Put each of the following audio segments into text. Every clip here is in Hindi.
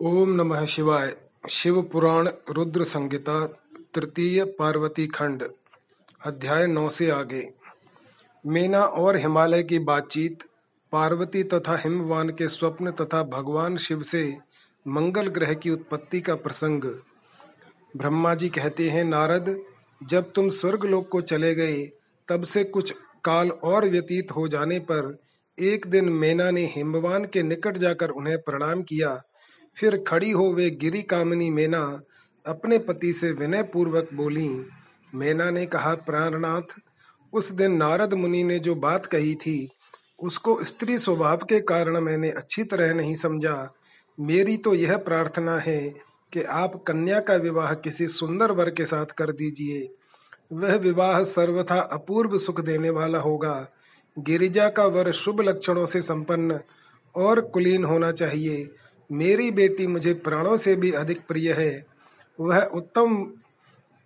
ओम नमः शिवाय। शिव पुराण रुद्र संहिता, तृतीय पार्वती खंड, अध्याय नौ से आगे। मेना और हिमालय की बातचीत, पार्वती तथा हिमवान के स्वप्न तथा भगवान शिव से मंगल ग्रह की उत्पत्ति का प्रसंग। ब्रह्मा जी कहते हैं, नारद, जब तुम स्वर्ग लोक को चले गए, तब से कुछ काल और व्यतीत हो जाने पर एक दिन मैना ने हिमवान के निकट जाकर उन्हें प्रणाम किया फिर खड़ी हो वे गिरी कामिनी मैना अपने पति से विनय पूर्वक बोली, मैना ने कहा, प्राणनाथ, उस दिन नारद मुनि ने जो बात कही थी, उसको स्त्री स्वभाव के कारण मैंने अच्छी तरह नहीं समझा। मेरी तो यह प्रार्थना है कि आप कन्या का विवाह किसी सुंदर वर के साथ कर दीजिए। वह विवाह सर्वथा अपूर्व सुख देने वाला होगा। गिरिजा का वर शुभ लक्षणों से संपन्न और कुलीन होना चाहिए। मेरी बेटी मुझे प्राणों से भी अधिक प्रिय है। वह उत्तम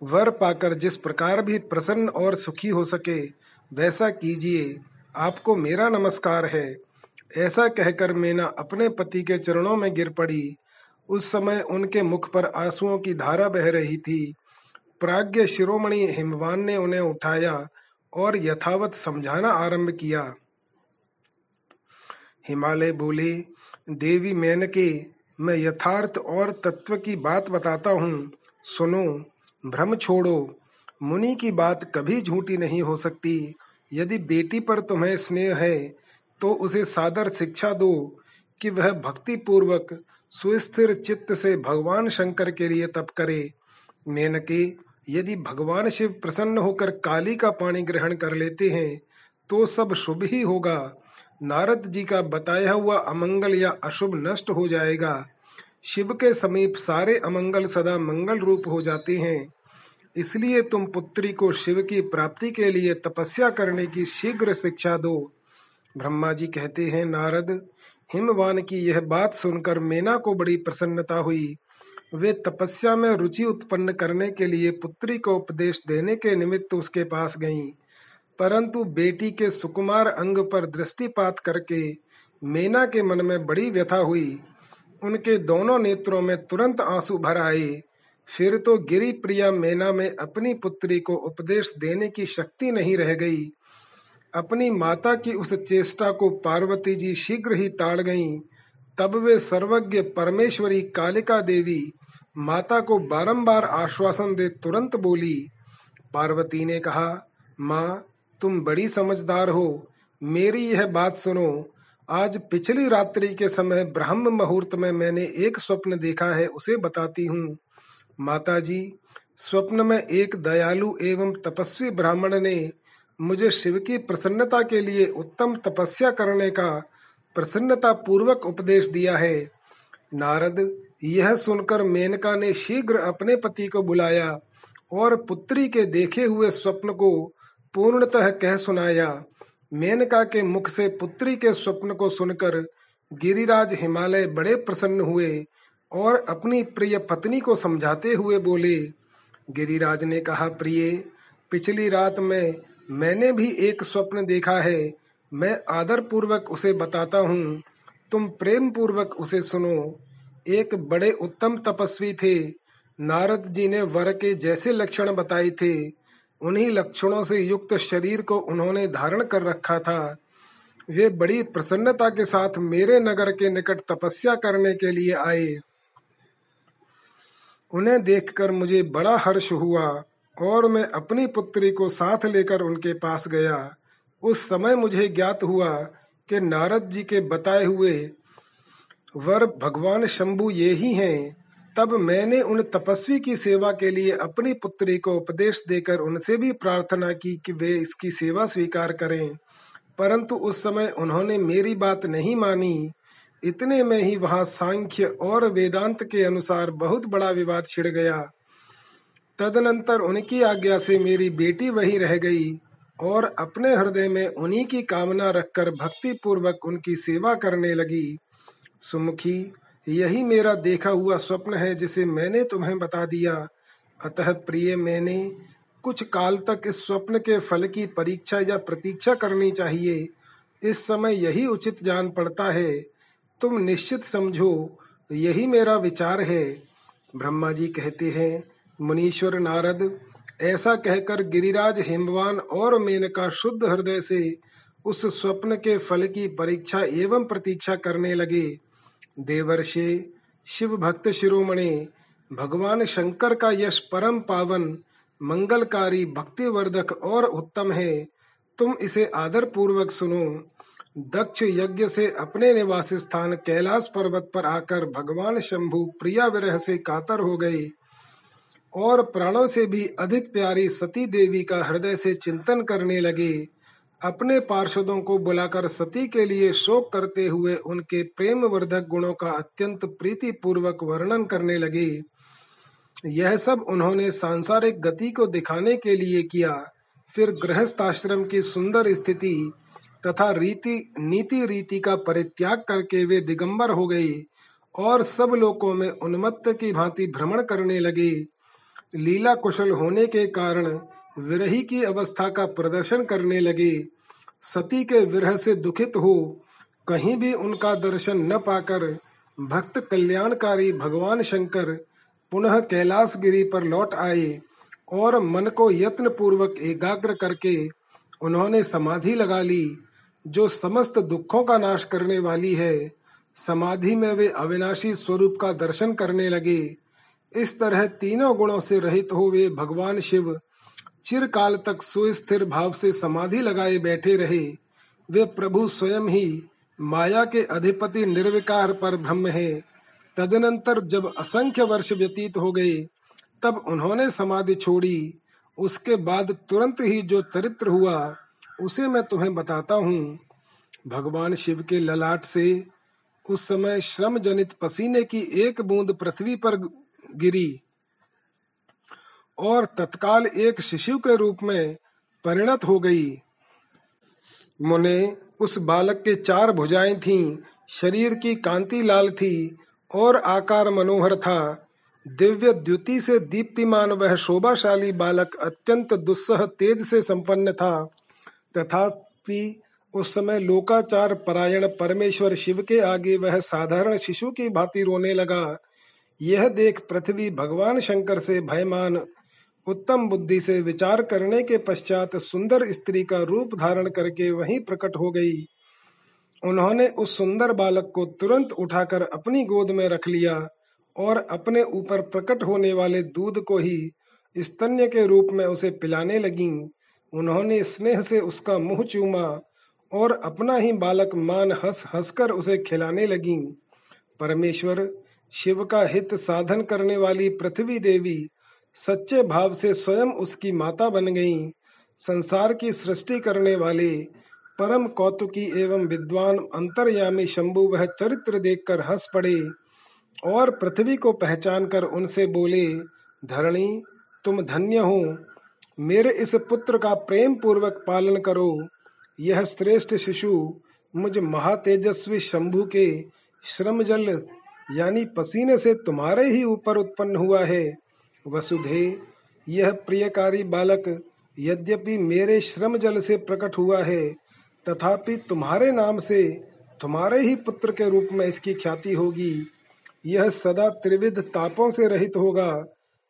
वर पाकर जिस प्रकार भी प्रसन्न और सुखी हो सके, वैसा कीजिए। आपको मेरा नमस्कार है। ऐसा कहकर मैना अपने पति के चरणों में गिर पड़ी। उस समय उनके मुख पर आंसुओं की धारा बह रही थी। प्राज्ञ शिरोमणि हिमवान ने उन्हें उठाया और यथावत समझाना आरंभ किया। हिमालय बोले देवी मेनके, मैं यथार्थ और तत्व की बात बताता हूँ। सुनो, भ्रम छोड़ो। मुनि की बात कभी झूठी नहीं हो सकती। यदि बेटी पर तुम्हें स्नेह है तो उसे सादर शिक्षा दो कि वह भक्ति पूर्वक सुस्थिर चित्त से भगवान शंकर के लिए तप करे। मेनके, यदि भगवान शिव प्रसन्न होकर काली का पानी ग्रहण कर लेते हैं तो सब शुभ ही होगा। नारद जी का बताया हुआ अमंगल या अशुभ नष्ट हो जाएगा। शिव के समीप सारे अमंगल सदा मंगल रूप हो जाते हैं। इसलिए तुम पुत्री को शिव की प्राप्ति के लिए तपस्या करने की शीघ्र शिक्षा दो। ब्रह्मा जी कहते हैं, नारद, हिमवान की यह बात सुनकर मेना को बड़ी प्रसन्नता हुई। वे तपस्या में रुचि उत्पन्न करने के लिए पुत्री को उपदेश देने के निमित्त उसके पास गईं। परंतु बेटी के सुकुमार अंग पर दृष्टिपात करके मेना के मन में बड़ी व्यथा हुई। उनके दोनों नेत्रों में तुरंत आँसू भर आए। फिर तो गिरी प्रिया मेना में अपनी पुत्री को उपदेश देने की शक्ति नहीं रह गई। अपनी माता की उस चेष्टा को पार्वती जी शीघ्र ही ताड़ गईं। तब वे सर्वज्ञ परमेश्वरी कालिका देवी माता को बारंबार आश्वासन दे तुरंत बोली, पार्वती ने कहा, माँ तुम बड़ी समझदार हो। मेरी यह बात सुनो। आज पिछली रात्रि के समय ब्रह्म मुहूर्त में मैंने एक स्वप्न देखा है, उसे बताती हूँ। माता जी स्वप्न में एक दयालु एवं तपस्वी ब्राह्मण ने मुझे शिव की प्रसन्नता के लिए उत्तम तपस्या करने का प्रसन्नता पूर्वक उपदेश दिया है। नारद, यह सुनकर मेनका ने शीघ्र अपने पति को बुलाया और पुत्री के देखे हुए स्वप्न को पूर्णतः कह सुनाया, मेनका के मुख से पुत्री के स्वप्न को सुनकर गिरिराज हिमालय बड़े प्रसन्न हुए और अपनी प्रिय पत्नी को समझाते हुए बोले, गिरिराज ने कहा, प्रिय, पिछली रात में मैंने भी एक स्वप्न देखा है। मैं आदर पूर्वक उसे बताता हूँ। तुम प्रेम पूर्वक उसे सुनो। एक बड़े उत्तम तपस्वी थे। नारद जी ने वर के जैसे लक्षण बताए थे। उन्हीं लक्षणों से युक्त शरीर को उन्होंने धारण कर रखा था। वे बड़ी प्रसन्नता के साथ मेरे नगर के निकट तपस्या करने के लिए आए। उन्हें देखकर मुझे बड़ा हर्ष हुआ और मैं अपनी पुत्री को साथ लेकर उनके पास गया। उस समय मुझे ज्ञात हुआ कि नारद जी के बताए हुए, वर भगवान शंभु ये ही हैं। तब मैंने उन तपस्वी की सेवा के लिए अपनी पुत्री को उपदेश देकर उनसे भी प्रार्थना की कि वे इसकी सेवा स्वीकार करें। परंतु उस समय उन्होंने मेरी बात नहीं मानी। इतने में ही वहाँ सांख्य और वेदांत के अनुसार बहुत बड़ा विवाद छिड़ गया। तदनंतर उनकी आज्ञा से मेरी बेटी वही रह गई और अपने हृदय में उन्हीं की कामना रखकर भक्ति पूर्वक उनकी सेवा करने लगी। सुमुखी यही मेरा देखा हुआ स्वप्न है जिसे मैंने तुम्हें बता दिया। अतः प्रिय, मैंने कुछ काल तक इस स्वप्न के फल की परीक्षा या प्रतीक्षा करनी चाहिए। इस समय यही उचित जान पड़ता है। तुम निश्चित समझो, यही मेरा विचार है। ब्रह्मा जी कहते हैं, मुनीश्वर नारद, ऐसा कहकर गिरिराज हिमवान और मेनका शुद्ध हृदय से उस स्वप्न के फल की परीक्षा एवं प्रतीक्षा करने लगे। देवर्षे शिव भक्त शिरोमणि, भगवान शंकर का यश परम पावन, मंगलकारी भक्तिवर्धक और उत्तम है। तुम इसे आदर पूर्वक सुनो। दक्ष यज्ञ से अपने निवास स्थान कैलाश पर्वत पर आकर भगवान शंभु प्रिया विरह से कातर हो गए और प्राणों से भी अधिक प्यारी सती देवी का हृदय से चिंतन करने लगे। अपने पार्षदों को बुलाकर सती के लिए शोक करते हुए उनके प्रेम वर्धक गुणों का अत्यंत प्रीति पूर्वक वर्णन करने लगे। यह सब उन्होंने सांसारिक गति को दिखाने के लिए किया। फिर गृहस्थाश्रम की सुंदर स्थिति तथा रीति, नीति रीति का परित्याग करके वे दिगंबर हो गए और सब लोकों में उन्मत्त की भांति भ्रमण करने लगे। लीला कुशल होने के कारण विरही की अवस्था का प्रदर्शन करने लगे। सती के विरह से दुखित हो, कहीं भी उनका दर्शन न पाकर भक्त कल्याणकारी भगवान शंकर पुनः कैलाश गिरी पर लौट आए और मन को यत्न पूर्वक एकाग्र करके उन्होंने समाधि लगा ली, जो समस्त दुखों का नाश करने वाली है। समाधि में वे अविनाशी स्वरूप का दर्शन करने लगे। इस तरह तीनों गुणों से रहित हो वे भगवान शिव चिरकाल तक सुस्थिर भाव से समाधि लगाए बैठे रहे। वे प्रभु स्वयं ही माया के अधिपति निर्विकार पर ब्रह्म है। तदनंतर जब असंख्य वर्ष व्यतीत हो गए, तब उन्होंने समाधि छोड़ी। उसके बाद तुरंत ही जो चरित्र हुआ, उसे मैं तुम्हें बताता हूँ। भगवान शिव के ललाट से उस समय श्रम जनित पसीने की एक बूंद पृथ्वी पर गिरी। और तत्काल एक शिशु के रूप में परिणत हो गई। मुने उस बालक के चार भुजाएँ थीं, शरीर की कांति लाल थी और आकार मनोहर था। दिव्य द्युति से दीप्तिमान वह शोभाशाली बालक अत्यंत दुस्सह तेज से संपन्न था। तथापि उस समय लोकाचार परायण परमेश्वर शिव के आगे वह साधारण शिशु की भांति रोने लगा। यह देख पृथ्वी भगवान शंकर से भयमान उत्तम बुद्धि से विचार करने के पश्चात सुंदर स्त्री का रूप धारण करके वहीं प्रकट हो गई। उन्होंने उस सुंदर बालक को तुरंत उठाकर अपनी गोद में रख लिया और अपने ऊपर प्रकट होने वाले दूध को ही स्तन्य के रूप में उसे पिलाने लगी। उन्होंने स्नेह से उसका मुँह चूमा और अपना ही बालक मान हंस हंसकर उसे खिलाने लगी। परमेश्वर, शिव का हित साधन करने वाली पृथ्वी देवी सच्चे भाव से स्वयं उसकी माता बन गईं। संसार की सृष्टि करने वाले, परम कौतुकी एवं विद्वान अंतर्यामी शंभु वह चरित्र देखकर हंस पड़े और पृथ्वी को पहचान कर उनसे बोले, धरणी, तुम धन्य हो। मेरे इस पुत्र का प्रेम पूर्वक पालन करो। यह श्रेष्ठ शिशु मुझ महातेजस्वी शंभु के श्रम जल यानी पसीने से तुम्हारे ही ऊपर उत्पन्न हुआ है। वसुधे, यह प्रियकारी बालक, यद्यपि मेरे श्रम जल से प्रकट हुआ है, तथापि तुम्हारे नाम से तुम्हारे ही पुत्र के रूप में इसकी ख्याति होगी। यह सदा त्रिविध तापों से रहित होगा,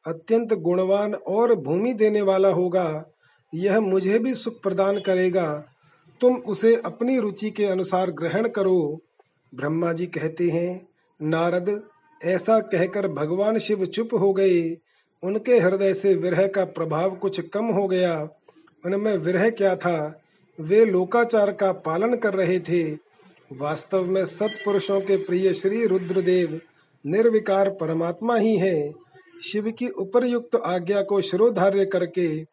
अत्यंत गुणवान और भूमि देने वाला होगा। यह मुझे भी सुख प्रदान करेगा। तुम उसे अपनी रुचि के अनुसार ग्रहण करो। ब्रह्मा जी कहते हैं, नारद, ऐसा कहकर भगवान शिव चुप हो गए। उनके हृदय से विरह का प्रभाव कुछ कम हो गया। उनमें विरह क्या था? वे लोकाचार का पालन कर रहे थे। वास्तव में सत्पुरुषों के प्रिय श्री रुद्रदेव निर्विकार परमात्मा ही है। शिव की उपरयुक्त आज्ञा को श्रोधार्य करके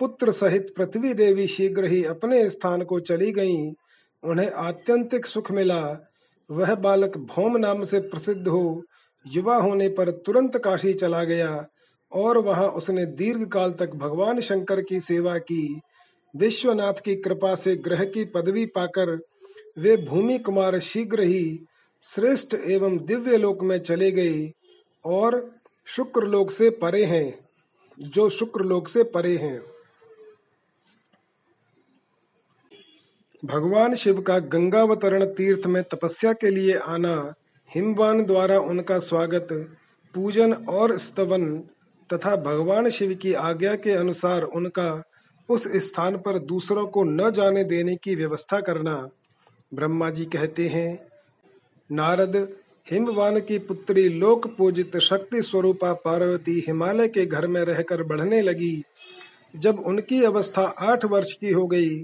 पुत्र सहित पृथ्वी देवी शीघ्र ही अपने स्थान को चली गईं। उन्हें आत्यंतिक सुख मिला। वह बालक भौम नाम से प्रसिद्ध हो। युवा होने पर तुरंत काशी चला गया। और वहाँ उसने दीर्घ काल तक भगवान शंकर की सेवा की। विश्वनाथ की कृपा से ग्रह की पदवी पाकर वे भूमि कुमार शीघ्र ही श्रेष्ठ एवं दिव्य लोक में चले गए और शुक्र लोक से परे हैं, जो शुक्र लोक से परे हैं। भगवान शिव का गंगावतरण तीर्थ में तपस्या के लिए आना हिमवान द्वारा उनका स्वागत, पूजन और स्तवन तथा भगवान शिव की आज्ञा के अनुसार उनका उस स्थान पर दूसरों को न जाने देने की व्यवस्था करना। ब्रह्मा जी कहते हैं, नारद, हिमवान की पुत्री लोक पूजित शक्ति स्वरूपा पार्वती हिमालय के घर में रहकर बढ़ने लगी। जब उनकी अवस्था आठ वर्ष की हो गई,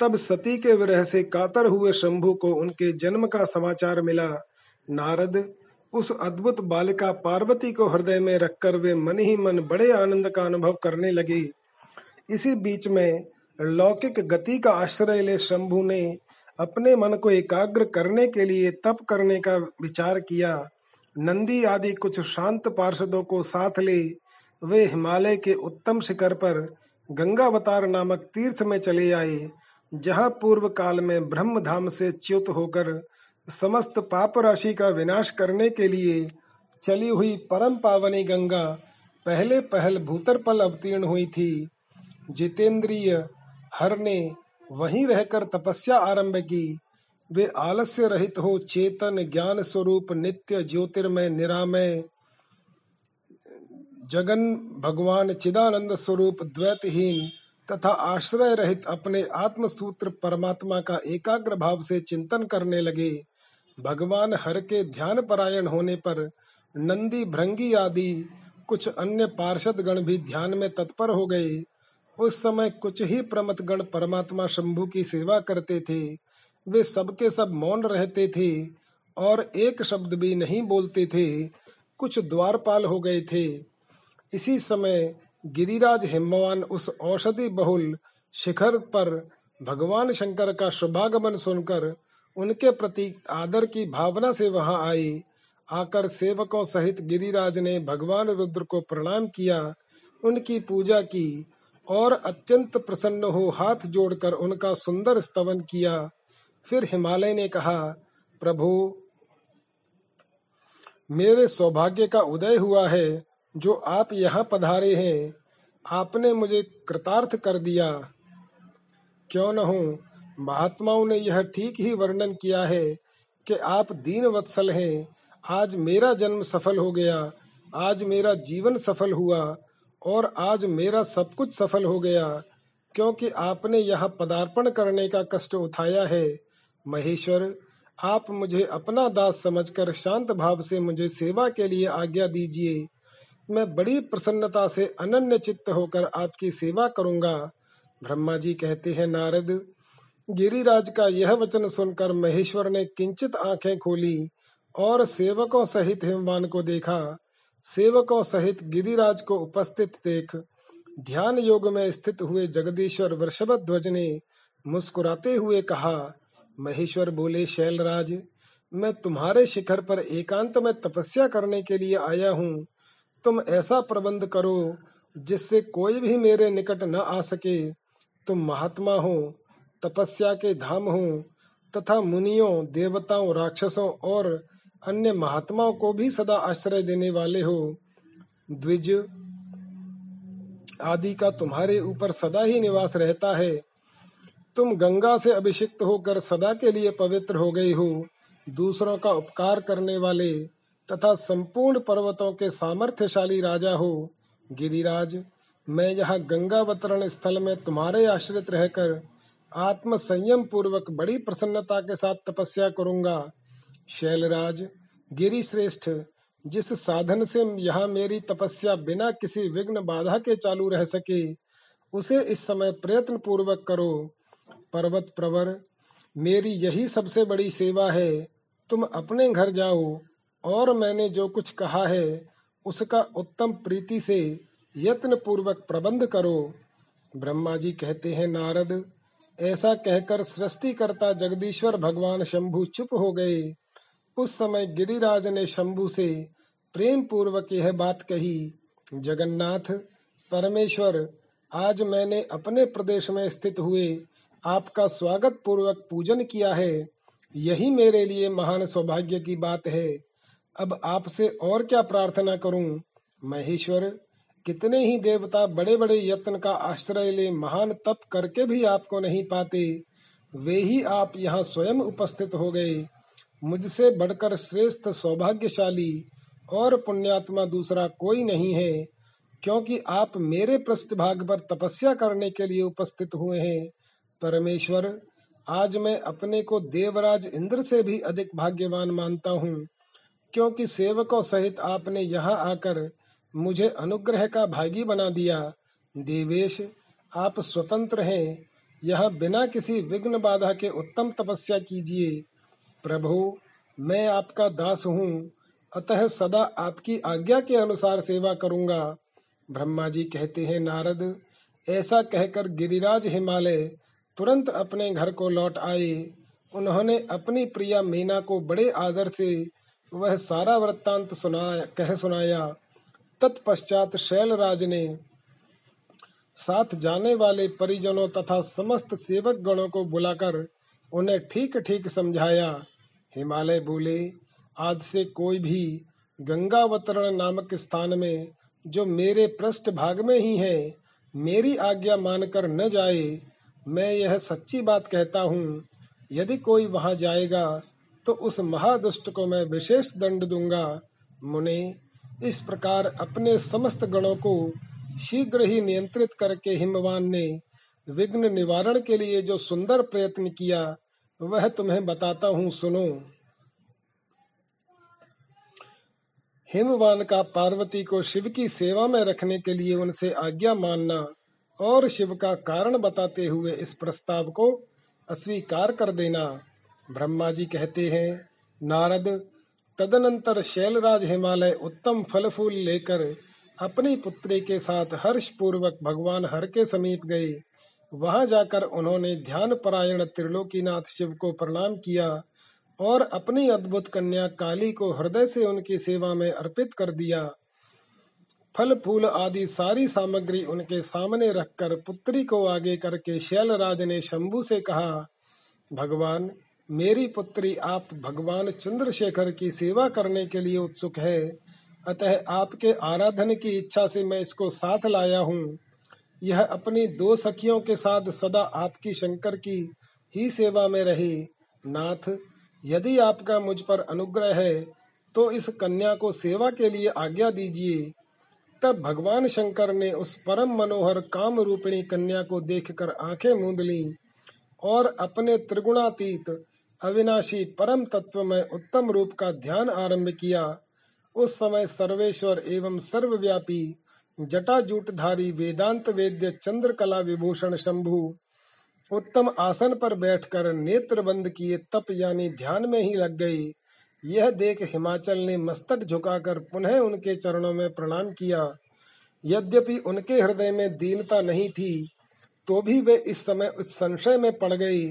तब सती के विरह से कातर हुए शंभु को उनके जन्म का समाचार मिला। नारद उस अद्भुत बालिका पार्वती को हृदय में रखकर वे मन ही मन बड़े आनंद का अनुभव करने लगे। इसी बीच में लौकिक गति का आश्रय ले शंभु ने अपने मन को एकाग्र करने के लिए तप करने का विचार किया। नंदी आदि कुछ शांत पार्षदों को साथ ले वे हिमालय के उत्तम शिखर पर गंगावतार नामक तीर्थ में चले आए, जहाँ पूर्व काल में ब्रह्म धाम से च्युत होकर समस्त पाप राशि का विनाश करने के लिए चली हुई परम पावनी गंगा पहले पहल भूतरपल अवतीर्ण हुई थी। जितेंद्रिय हर ने वहीं रहकर तपस्या आरंभ की। वे आलस्य रहित हो चेतन ज्ञान स्वरूप नित्य ज्योतिर्मय निरामय। जगन भगवान चिदानंद स्वरूप द्वैतहीन तथा आश्रय रहित अपने आत्मसूत्र परमात्मा का एकाग्र भाव से चिंतन करने लगे। भगवान हर के ध्यान परायण होने पर नंदी भृंगी आदि कुछ अन्य पार्षद गण भी ध्यान में तत्पर हो गए। उस समय कुछ ही प्रमत गण परमात्मा शंभु की सेवा करते थे। वे सबके सब मौन रहते थे और एक शब्द भी नहीं बोलते थे। कुछ द्वारपाल हो गए थे। इसी समय गिरिराज हिमवान उस औषधि बहुल शिखर पर भगवान शंकर का शुभागमन सुनकर उनके प्रति आदर की भावना से वहाँ आई। आकर सेवकों सहित गिरिराज ने भगवान रुद्र को प्रणाम किया, उनकी पूजा की और अत्यंत प्रसन्न हो हाथ जोड़कर उनका सुंदर स्तवन किया। फिर हिमालय ने कहा, प्रभु, मेरे सौभाग्य का उदय हुआ है, जो आप यहाँ पधारे हैं। आपने मुझे कृतार्थ कर दिया। क्यों न हो? महात्माओं ने यह ठीक ही वर्णन किया है कि आप दीन वत्सल हैं। आज मेरा जन्म सफल हो गया, आज मेरा जीवन सफल हुआ, और आज मेरा सब कुछ सफल हो गया। क्योंकि आपने यहाँ पदार्पण करने का कष्ट उठाया है। महेश्वर, आप मुझे अपना दास समझकर शांत भाव से मुझे सेवा के लिए आज्ञा दीजिए। मैं बड़ी प्रसन्नता से अनन्य चित्त होकर आपकी सेवा करूँगा। ब्रह्मा जी कहते हैं, नारद गिरिराज का यह वचन सुनकर महेश्वर ने किंचित आँखें खोली और सेवकों सहित हिमवान को देखा। सेवकों सहित गिरिराज को उपस्थित देख, ध्यान योग में स्थित हुए जगदीश्वर वृषभ ध्वज ने मुस्कुराते हुए कहा, महेश्वर बोले, शैलराज, मैं तुम्हारे शिखर पर एकांत में तपस्या करने के लिए आया हूँ। तुम ऐसा प्रबंध करो जिससे कोई भी मेरे निकट न आ सके। तुम महात्मा हो तपस्या के धाम हो, तथा मुनियों, देवताओं, राक्षसों और अन्य महात्माओं को भी सदा आश्रय देने वाले हो। द्विज आदि का तुम्हारे ऊपर सदा ही निवास रहता है। तुम गंगा से अभिषिक्त होकर सदा के लिए पवित्र हो गई हो। दूसरों का उपकार करने वाले तथा संपूर्ण पर्वतों के सामर्थ्यशाली राजा हो। गिरिराज, मैं यहाँ गंगावतरण स्थल में तुम्हारे आश्रित रहकर आत्म संयम पूर्वक बड़ी प्रसन्नता के साथ तपस्या करूँगा। शैलराज गिरी श्रेष्ठ जिस साधन से यहाँ मेरी तपस्या बिना किसी विघ्न बाधा के चालू रह सके, उसे इस समय प्रयत्न पूर्वक करो। पर्वत प्रवर, मेरी यही सबसे बड़ी सेवा है। तुम अपने घर जाओ, और मैंने जो कुछ कहा है, उसका उत्तम प्रीति से यत्न पूर्वक प्रबंध करो। ब्रह्मा जी कहते हैं, नारद ऐसा कहकर सृष्टिकर्ता जगदीश्वर भगवान शंभु चुप हो गए। उस समय गिरिराज ने शंभु से प्रेम पूर्वक यह बात कही, जगन्नाथ, परमेश्वर, आज मैंने अपने प्रदेश में स्थित हुए आपका स्वागत पूर्वक पूजन किया है। यही मेरे लिए महान सौभाग्य की बात है। अब आपसे और क्या प्रार्थना करूँ? महेश्वर कितने ही देवता बड़े बड़े यत्न का आश्रय ले महान तप करके भी आपको नहीं पाते, वे ही आप यहाँ स्वयं उपस्थित हो गए। मुझसे बढ़कर श्रेष्ठ सौभाग्यशाली और पुण्यात्मा दूसरा कोई नहीं है, क्योंकि आप मेरे पृष्ठभाग पर तपस्या करने के लिए उपस्थित हुए हैं। परमेश्वर, आज मैं अपने को देवराज इंद्र से भी अधिक भाग्यवान मानता हूँ, क्योंकि सेवकों सहित आपने यहाँ आकर मुझे अनुग्रह का भागी बना दिया। देवेश, आप स्वतंत्र हैं। यह बिना किसी विघ्न बाधा के उत्तम तपस्या कीजिए। प्रभु, मैं आपका दास हूँ। अतः सदा आपकी आज्ञा के अनुसार सेवा करूँगा। ब्रह्मा जी कहते हैं, नारद, ऐसा कहकर गिरिराज हिमालय तुरंत अपने घर को लौट आए। उन्होंने अपनी प्रिया मीना को बड़े आदर से वह सारा वृत्तांत सुनाया, कह सुनाया तत्पश्चात शैलराज ने साथ जाने वाले परिजनों तथा समस्त सेवक गणों को बुलाकर उन्हें ठीक ठीक समझाया। हिमालय बोले, आज से कोई भी गंगावतरण नामक स्थान में, जो मेरे पृष्ठ भाग में ही है, मेरी आज्ञा मानकर न जाए। मैं यह सच्ची बात कहता हूँ, यदि कोई वहाँ जाएगा तो उस महादुष्ट को मैं विशेष दंड दूँगा। मुने इस प्रकार अपने समस्त गणों को शीघ्र ही नियंत्रित करके हिमवान ने विघ्न निवारण के लिए जो सुंदर प्रयत्न किया, वह तुम्हें बताता हूँ, सुनो। हिमवान का पार्वती को शिव की सेवा में रखने के लिए उनसे आज्ञा मानना और शिव का कारण बताते हुए इस प्रस्ताव को अस्वीकार कर देना। ब्रह्मा जी कहते हैं, नारद तदनंतर शैलराज हिमालय उत्तम फल फूल लेकर अपनी पुत्री के साथ हर्ष पूर्वक भगवान हर के समीप गए। वहाँ जाकर उन्होंने ध्यान परायण त्रिलोकीनाथ शिव को प्रणाम किया और अपनी अद्भुत कन्या काली को हृदय से उनकी सेवा में अर्पित कर दिया। फल फूल आदि सारी सामग्री उनके सामने रखकर पुत्री को आगे करके शैलराज ने शंभु से कहा, भगवान मेरी पुत्री, आप भगवान चंद्रशेखर की सेवा करने के लिए उत्सुक है। अतः आपके आराधन की इच्छा से मैं इसको साथ लाया हूँ। यह अपनी दो सखियों के साथ सदा आपकी शंकर की ही सेवा में रहे। नाथ, यदि आपका मुझ पर अनुग्रह है तो इस कन्या को सेवा के लिए आज्ञा दीजिए। तब भगवान शंकर ने उस परम मनोहर काम रूपिणी कन्या को देखकर आँखें मूंद ली और अपने त्रिगुणातीत अविनाशी परम तत्व में उत्तम रूप का ध्यान आरंभ किया। उस समय सर्वेश्वर एवं सर्वव्यापी जटाजूटधारी वेदांत वेद्य चंद्र कला विभूषण शंभु उत्तम आसन पर बैठकर नेत्र बंद किए तप यानी ध्यान में ही लग गई यह देख हिमाचल ने मस्तक झुकाकर पुनः उनके चरणों में प्रणाम किया। यद्यपि उनके हृदय में दीनता नहीं थी तो भी वे इस समय उस संशय में पड़ गए।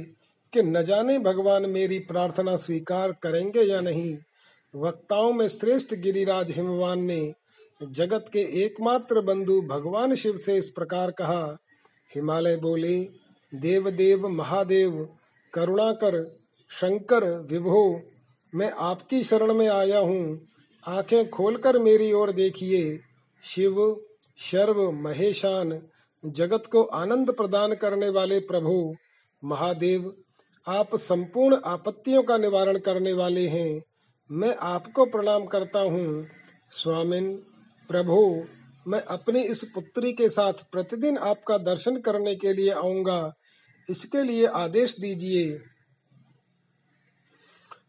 कि न जाने भगवान मेरी प्रार्थना स्वीकार करेंगे या नहीं। वक्ताओं में श्रेष्ठ गिरिराज हिमवान ने, जगत के एकमात्र बंधु भगवान शिव से इस प्रकार कहा, हिमालय बोले देव देव महादेव करुणाकर शंकर, विभो, मैं आपकी शरण में आया हूँ। आँखें खोलकर मेरी ओर देखिए। शिव, शर्व, महेशान, जगत को आनंद प्रदान करने वाले प्रभु, महादेव आप संपूर्ण आपत्तियों का निवारण करने वाले हैं। मैं आपको प्रणाम करता हूँ। स्वामिन, प्रभु, मैं अपनी इस पुत्री के साथ प्रतिदिन आपका दर्शन करने के लिए आऊँगा। इसके लिए आदेश दीजिए।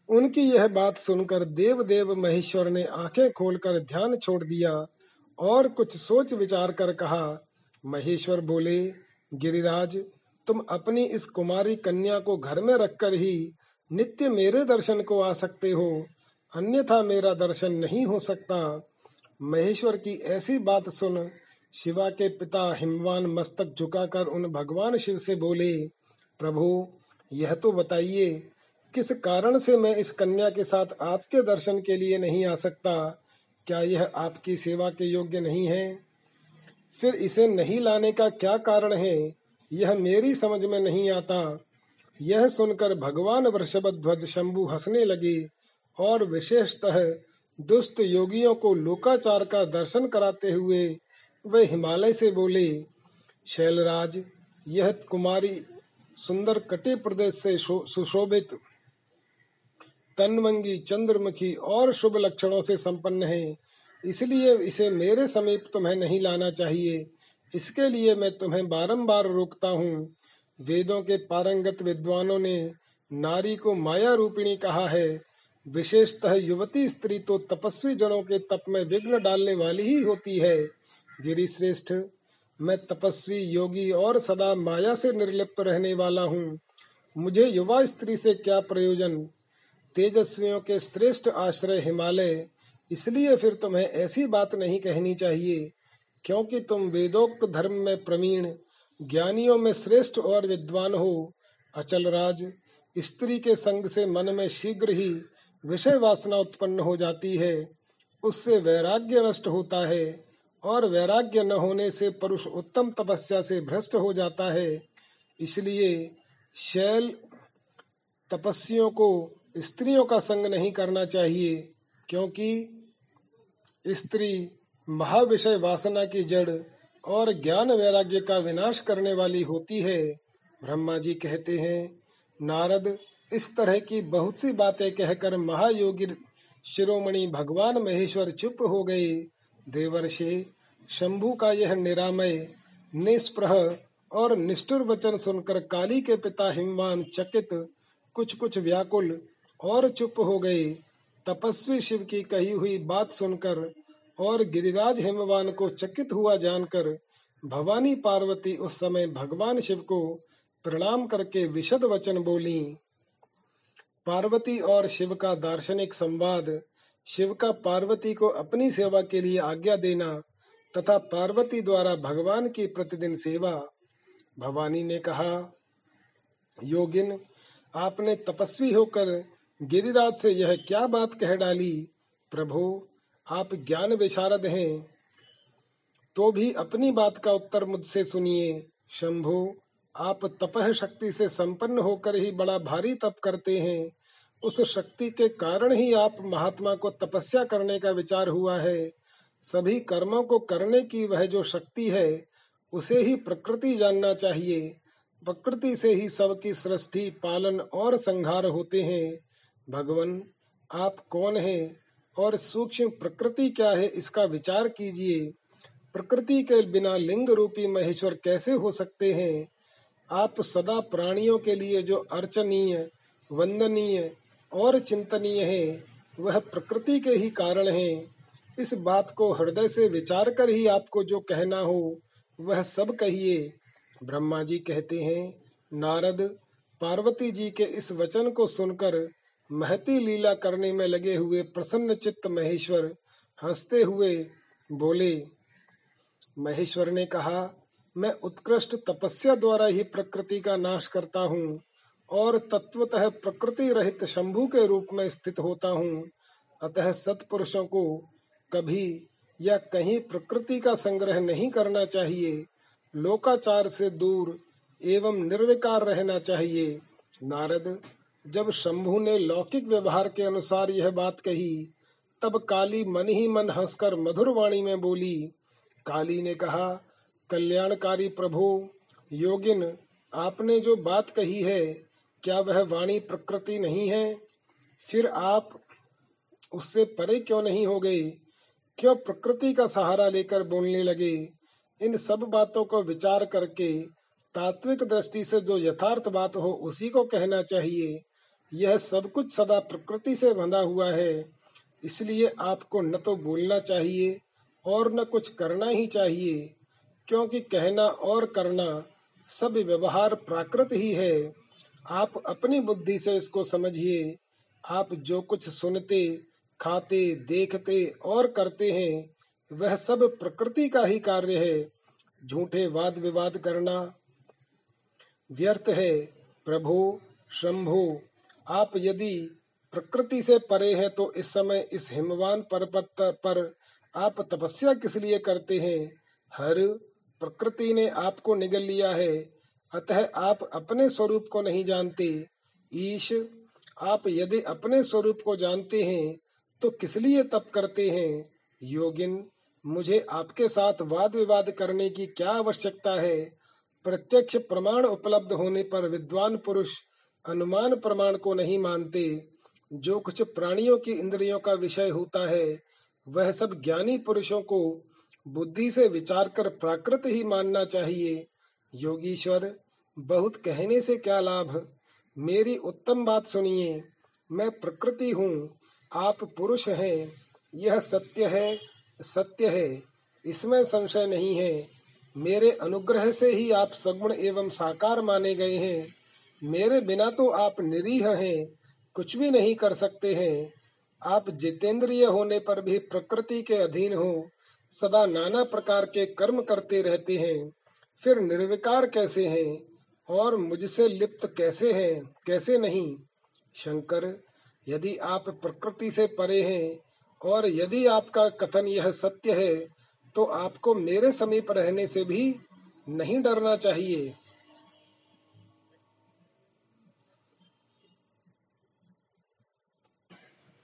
उनकी यह बात सुनकर देव देव महेश्वर ने आँखें खोलकर ध्यान छोड़ दिया और कुछ सोच विचार कर कहा, महेश्वर बोले, गिरिराज तुम अपनी इस कुमारी कन्या को घर में रखकर ही नित्य मेरे दर्शन को आ सकते हो। अन्यथा मेरा दर्शन नहीं हो सकता। महेश्वर की ऐसी बात सुन शिवा के पिता हिमवान मस्तक झुकाकर उन भगवान शिव से बोले, प्रभु, यह तो बताइए, किस कारण से मैं इस कन्या के साथ आपके दर्शन के लिए नहीं आ सकता? क्या यह आपकी सेवा के योग्य नहीं है? फिर इसे नहीं लाने का क्या कारण है? यह मेरी समझ में नहीं आता। यह सुनकर भगवान वृषभ ध्वज शंभु हंसने लगे और विशेषतः दुष्ट योगियों को लोकाचार का दर्शन कराते हुए वे हिमालय से बोले, शैलराज, यह कुमारी सुंदर कटे प्रदेश से सुशोभित तनमंगी चंद्रमुखी और शुभ लक्षणों से संपन्न है। इसलिए इसे मेरे समीप तुम्हें नहीं लाना चाहिए। इसके लिए मैं तुम्हें बारंबार रोकता हूँ। वेदों के पारंगत विद्वानों ने नारी को माया रूपिणी कहा है। विशेषतः युवती स्त्री तो तपस्वी जनों के तप में विघ्न डालने वाली ही होती है। गिरी श्रेष्ठ मैं तपस्वी योगी और सदा माया से निर्लिप्त रहने वाला हूँ। मुझे युवा स्त्री से क्या प्रयोजन? तेजस्वियों के श्रेष्ठ आश्रय हिमालय, इसलिए फिर तुम्हें ऐसी बात नहीं कहनी चाहिए। क्योंकि तुम वेदोक्त धर्म में प्रवीण, ज्ञानियों में श्रेष्ठ और विद्वान हो, अचल राज। स्त्री के संग से मन में शीघ्र ही विषय वासना उत्पन्न हो जाती है। उससे वैराग्य नष्ट होता है और वैराग्य न होने से पुरुष उत्तम तपस्या से भ्रष्ट हो जाता है। इसलिए शैल तपस्वियों को स्त्रियों का संग नहीं करना चाहिए, क्योंकि स्त्री महाविषय वासना की जड़ और ज्ञान वैराग्य का विनाश करने वाली होती है। ब्रह्मा जी कहते हैं, नारद, इस तरह की बहुत सी बातें कहकर महायोगी शिरोमणि भगवान महेश्वर चुप हो गए। देवर्षे, शंभु का यह निरामय निष्प्रह और निष्ठुर वचन सुनकर काली के पिता हिमवान चकित कुछ कुछ व्याकुल और चुप हो गए। तपस्वी शिव की कही हुई बात सुनकर और गिरिराज हिमवान को चकित हुआ जानकर भवानी पार्वती उस समय भगवान शिव को प्रणाम करके विशद वचन बोली, पार्वती और शिव का दार्शनिक संवाद, शिव का पार्वती को अपनी सेवा के लिए आज्ञा देना तथा पार्वती द्वारा भगवान की प्रतिदिन सेवा। भवानी ने कहा, योगिन, आपने तपस्वी होकर गिरिराज से यह क्या बात कह डाली? प्रभु आप ज्ञान विशारद हैं तो भी अपनी बात का उत्तर मुझसे सुनिए। शंभु, आप तपह शक्ति से संपन्न होकर ही बड़ा भारी तप करते हैं। उस शक्ति के कारण ही आप महात्मा को तपस्या करने का विचार हुआ है। सभी कर्मों को करने की वह जो शक्ति है, उसे ही प्रकृति जानना चाहिए। प्रकृति से ही सबकी सृष्टि, पालन और संहार होते हैं। भगवान, आप कौन हैं? और सूक्ष्म प्रकृति क्या है इसका विचार कीजिए। प्रकृति के बिना लिंग रूपी महेश्वर कैसे हो सकते हैं? आप सदा प्राणियों के लिए जो अर्चनीय, वंदनीय और चिंतनीय है, वह प्रकृति के ही कारण है। इस बात को हृदय से विचार कर ही आपको जो कहना हो, वह सब कहिए। ब्रह्मा जी कहते हैं, नारद, पार्वती जी के इस वचन को सुनकर महती लीला करने में लगे हुए प्रसन्न चित्त महेश्वर हँसते हुए बोले, महेश्वर ने कहा, मैं उत्कृष्ट तपस्या द्वारा ही प्रकृति का नाश करता हूँ और तत्वतः प्रकृति रहित शंभु के रूप में स्थित होता हूँ। अतः सत्पुरुषों को कभी या कहीं प्रकृति का संग्रह नहीं करना चाहिए। लोकाचार से दूर एवं निर्विकार रहना चाहिए। नारद जब शंभु ने लौकिक व्यवहार के अनुसार यह बात कही, तब काली मन ही मन हंसकर मधुर वाणी में बोली, काली ने कहा, कल्याणकारी प्रभु, योगिन, आपने जो बात कही है, क्या वह वाणी प्रकृति नहीं है? फिर आप उससे परे क्यों नहीं हो गए? क्यों प्रकृति का सहारा लेकर बोलने लगे? इन सब बातों को विचार करके तात्विक दृष्टि से जो यथार्थ बात हो उसी को कहना चाहिए। यह सब कुछ सदा प्रकृति से बंधा हुआ है। इसलिए आपको न तो बोलना चाहिए और न कुछ करना ही चाहिए, क्योंकि कहना और करना सब व्यवहार प्राकृत ही है। आप अपनी बुद्धि से इसको समझिए। आप जो कुछ सुनते, खाते, देखते और करते हैं, वह सब प्रकृति का ही कार्य है। झूठे वाद विवाद करना व्यर्थ है। प्रभु, शंभु आप यदि प्रकृति से परे हैं तो इस समय इस हिमवान पर्वत पर आप तपस्या किस लिए करते हैं? हर प्रकृति ने आपको निगल लिया है, अतः आप अपने स्वरूप को नहीं जानते। ईश, आप यदि अपने स्वरूप को जानते हैं तो किस लिए तप करते हैं? योगिन, मुझे आपके साथ वाद विवाद करने की क्या आवश्यकता है? प्रत्यक्ष प्रमाण उपलब्ध होने पर विद्वान पुरुष अनुमान प्रमाण को नहीं मानते, जो कुछ प्राणियों की इंद्रियों का विषय होता है, वह सब ज्ञानी पुरुषों को बुद्धि से विचार कर प्राकृत ही मानना चाहिए। योगीश्वर, बहुत कहने से क्या लाभ? मेरी उत्तम बात सुनिए। मैं प्रकृति हूँ, आप पुरुष हैं, यह सत्य है सत्य है, इसमें संशय नहीं है। मेरे अनुग्रह से ही आप सगुण एवं साकार माने गए हैं। मेरे बिना तो आप निरीह हैं, कुछ भी नहीं कर सकते हैं। आप जितेंद्रिय होने पर भी प्रकृति के अधीन हो, सदा नाना प्रकार के कर्म करते रहते हैं। फिर निर्विकार कैसे हैं, और मुझसे लिप्त कैसे हैं, कैसे नहीं? शंकर, यदि आप प्रकृति से परे हैं, और यदि आपका कथन यह सत्य है तो आपको मेरे समीप रहने से भी नहीं डरना चाहिए।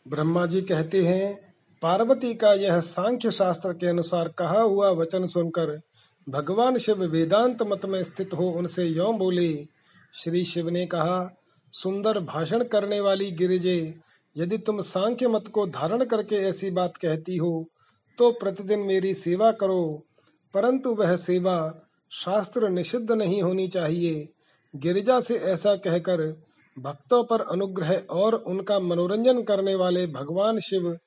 ब्रह्मा जी कहते हैं, पार्वती का यह सांख्य शास्त्र के अनुसार कहा हुआ वचन सुनकर भगवान शिव वेदांत मत में स्थित हो उनसे यो बोले, श्री शिव ने कहा, सुंदर भाषण करने वाली गिरिजे, यदि तुम सांख्य मत को धारण करके ऐसी बात कहती हो तो प्रतिदिन मेरी सेवा करो, परंतु वह सेवा शास्त्र निषिद्ध नहीं होनी चाहिए। गिरिजा से ऐसा कहकर भक्तों पर अनुग्रह और उनका मनोरंजन करने वाले भगवान शिव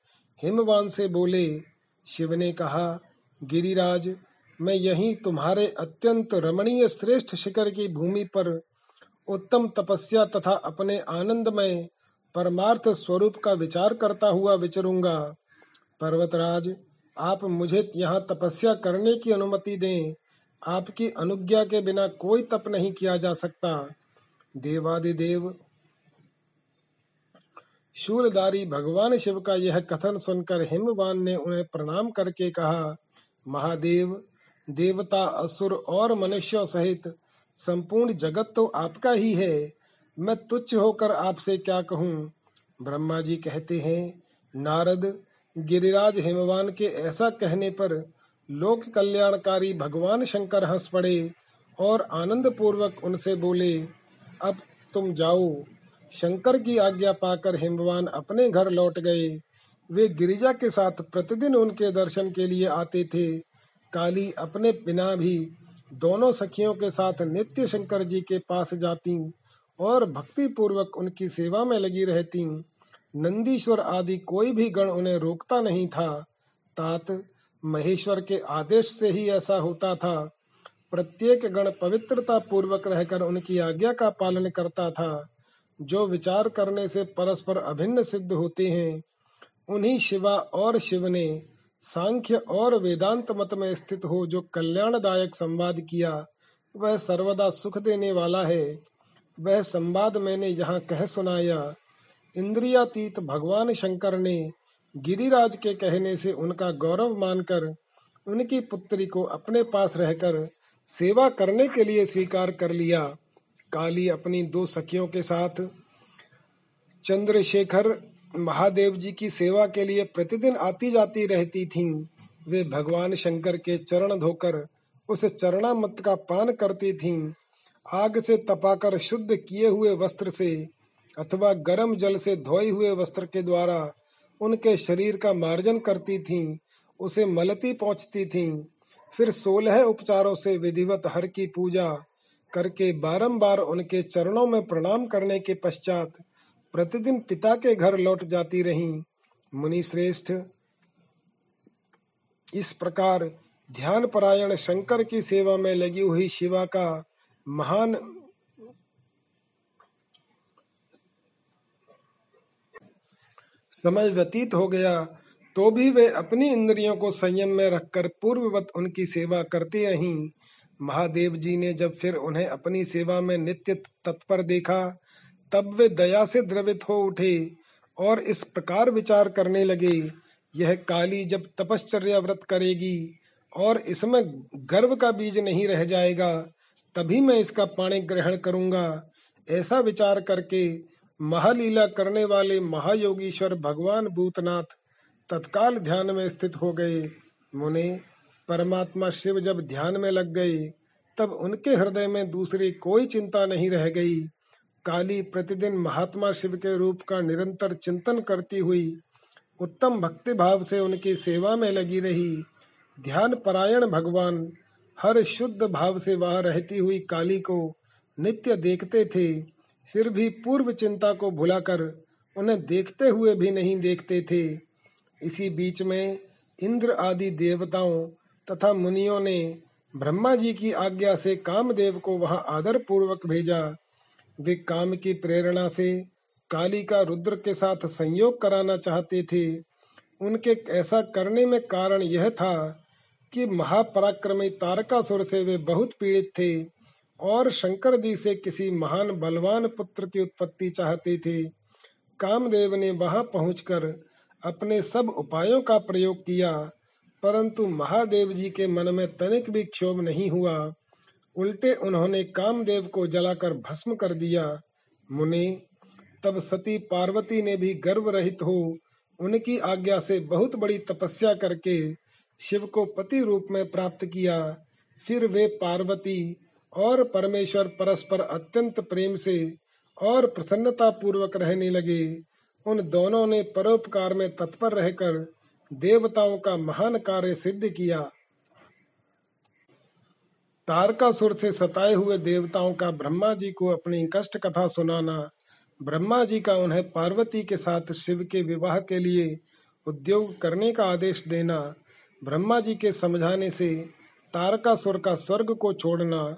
हिमवान से बोले, शिव ने कहा, गिरिराज, मैं यहीं तुम्हारे अत्यंत रमणीय श्रेष्ठ शिखर की भूमि पर उत्तम तपस्या तथा अपने आनंदमय परमार्थ स्वरूप का विचार करता हुआ विचरूँगा। पर्वतराज, आप मुझे यहाँ तपस्या करने की अनुमति दें। आपकी अनुज्ञा के बिना कोई तप नहीं किया जा सकता। देवादिदेव। शूलधारी भगवान शिव का यह कथन सुनकर हिमवान ने उन्हें प्रणाम करके कहा, महादेव, देवता, असुर और मनुष्यों सहित संपूर्ण जगत तो आपका ही है। मैं तुच्छ होकर आपसे क्या कहूँ? ब्रह्मा जी कहते हैं, नारद, गिरिराज हिमवान के ऐसा कहने पर लोक कल्याणकारी भगवान शंकर हंस पड़े और आनंद पूर्वक उनसे बोले अब तुम जाओ। शंकर की आज्ञा पाकर हिमवान अपने घर लौट गए। वे गिरिजा के साथ प्रतिदिन उनके दर्शन के लिए आते थे। काली अपने बिना भी दोनों सखियों के साथ नित्य शंकर जी के पास जाती और भक्ति पूर्वक उनकी सेवा में लगी रहती। नंदीश्वर आदि कोई भी गण उन्हें रोकता नहीं था। तात महेश्वर के आदेश से ही ऐसा होता था। प्रत्येक गण पवित्रता पूर्वक रहकर उनकी आज्ञा का पालन करता था। जो विचार करने से परस्पर अभिन्न सिद्ध होते हैं, उन्हीं शिवा और शिव ने सांख्य और वेदांत मत में स्थित हो जो कल्याणदायक संवाद किया, वह सर्वदा सुख देने वाला है। वह संवाद मैंने यहाँ कह सुनाया। इंद्रियातीत भगवान शंकर ने गिरिराज के कहने से उनका गौरव मानकर उनकी पुत्री को अपने पास रहकर सेवा करने के लिए स्वीकार कर लिया काली अपनी दो सखियों के साथ चंद्रशेखर महादेव जी की सेवा के लिए प्रतिदिन आती जाती रहती थीं। वे भगवान शंकर के चरण धोकर उस चरणामृत का पान करती थीं। आग से तपाकर शुद्ध किए हुए वस्त्र से अथवा गर्म जल से धोए हुए वस्त्र के द्वारा उनके शरीर का मार्जन करती थीं, उसे मलती पहुँचती थीं, फिर सोलह उपचारों से विधिवत हर की पूजा करके बारंबार उनके चरणों में प्रणाम करने के पश्चात प्रतिदिन पिता के घर लौट जाती रहीं। मुनि श्रेष्ठ इस प्रकार ध्यान परायण शंकर की सेवा में लगी हुई शिवा का महान समय व्यतीत हो गया। तो भी वे अपनी इंद्रियों को संयम में रखकर पूर्ववत उनकी सेवा करती रहीं। महादेव जी ने जब फिर उन्हें अपनी सेवा में नित्य तत्पर देखा, तब वे दया से द्रवित हो उठे और इस प्रकार विचार करने लगे, यह काली जब तपश्चर्या व्रत करेगी और इसमें गर्व का बीज नहीं रह जाएगा, तभी मैं इसका पाणी ग्रहण करूँगा। ऐसा विचार करके महालीला करने वाले महायोगीश्वर भगवान भूतनाथ तत्काल ध्यान में स्थित हो गए मुने, परमात्मा शिव जब ध्यान में लग गए तब उनके हृदय में दूसरी कोई चिंता नहीं रह गई। काली प्रतिदिन महात्मा शिव के रूप का निरंतर चिंतन करती हुई, उत्तम भक्ति भाव से उनकी सेवा में लगी रही। ध्यान परायण भगवान, हर शुद्ध भाव से वहाँ रहती हुई काली को नित्य देखते थे। फिर भी पूर्व चिंता को भुलाकर उन्हें देखते हुए भी नहीं देखते थे। इसी बीच में इंद्र आदि देवताओं तथा मुनियों ने ब्रह्मा जी की आज्ञा से कामदेव को वहाँ आदर पूर्वक भेजा। वे काम की प्रेरणा से काली का रुद्र के साथ संयोग कराना चाहते थे। उनके ऐसा करने में कारण यह था कि महापराक्रमी तारकासुर से वे बहुत पीड़ित थे और शंकर जी से किसी महान बलवान पुत्र की उत्पत्ति चाहते थे। कामदेव ने वहाँ पहुंचकर अपने सब उपायों का प्रयोग किया, परंतु महादेव जी के मन में तनिक भी क्षोभ नहीं हुआ। उल्टे उन्होंने कामदेव को जलाकर भस्म कर दिया। मुने, तब सती पार्वती ने भी गर्व रहित हो, उनकी आज्ञा से बहुत बड़ी तपस्या करके शिव को पति रूप में प्राप्त किया। फिर वे पार्वती और परमेश्वर परस्पर अत्यंत प्रेम से और प्रसन्नता पूर्वक रहने लगे। उन दोनों ने परोपकार में तत्पर रहकर देवताओं का महान कार्य सिद्ध किया। तारकासुर से सताए हुए देवताओं का ब्रह्मा जी को अपनी कष्ट कथा सुनाना, ब्रह्मा जी का उन्हें पार्वती के साथ शिव के विवाह के लिए उद्योग करने का आदेश देना, ब्रह्मा जी के समझाने से तारकासुर का स्वर्ग को छोड़ना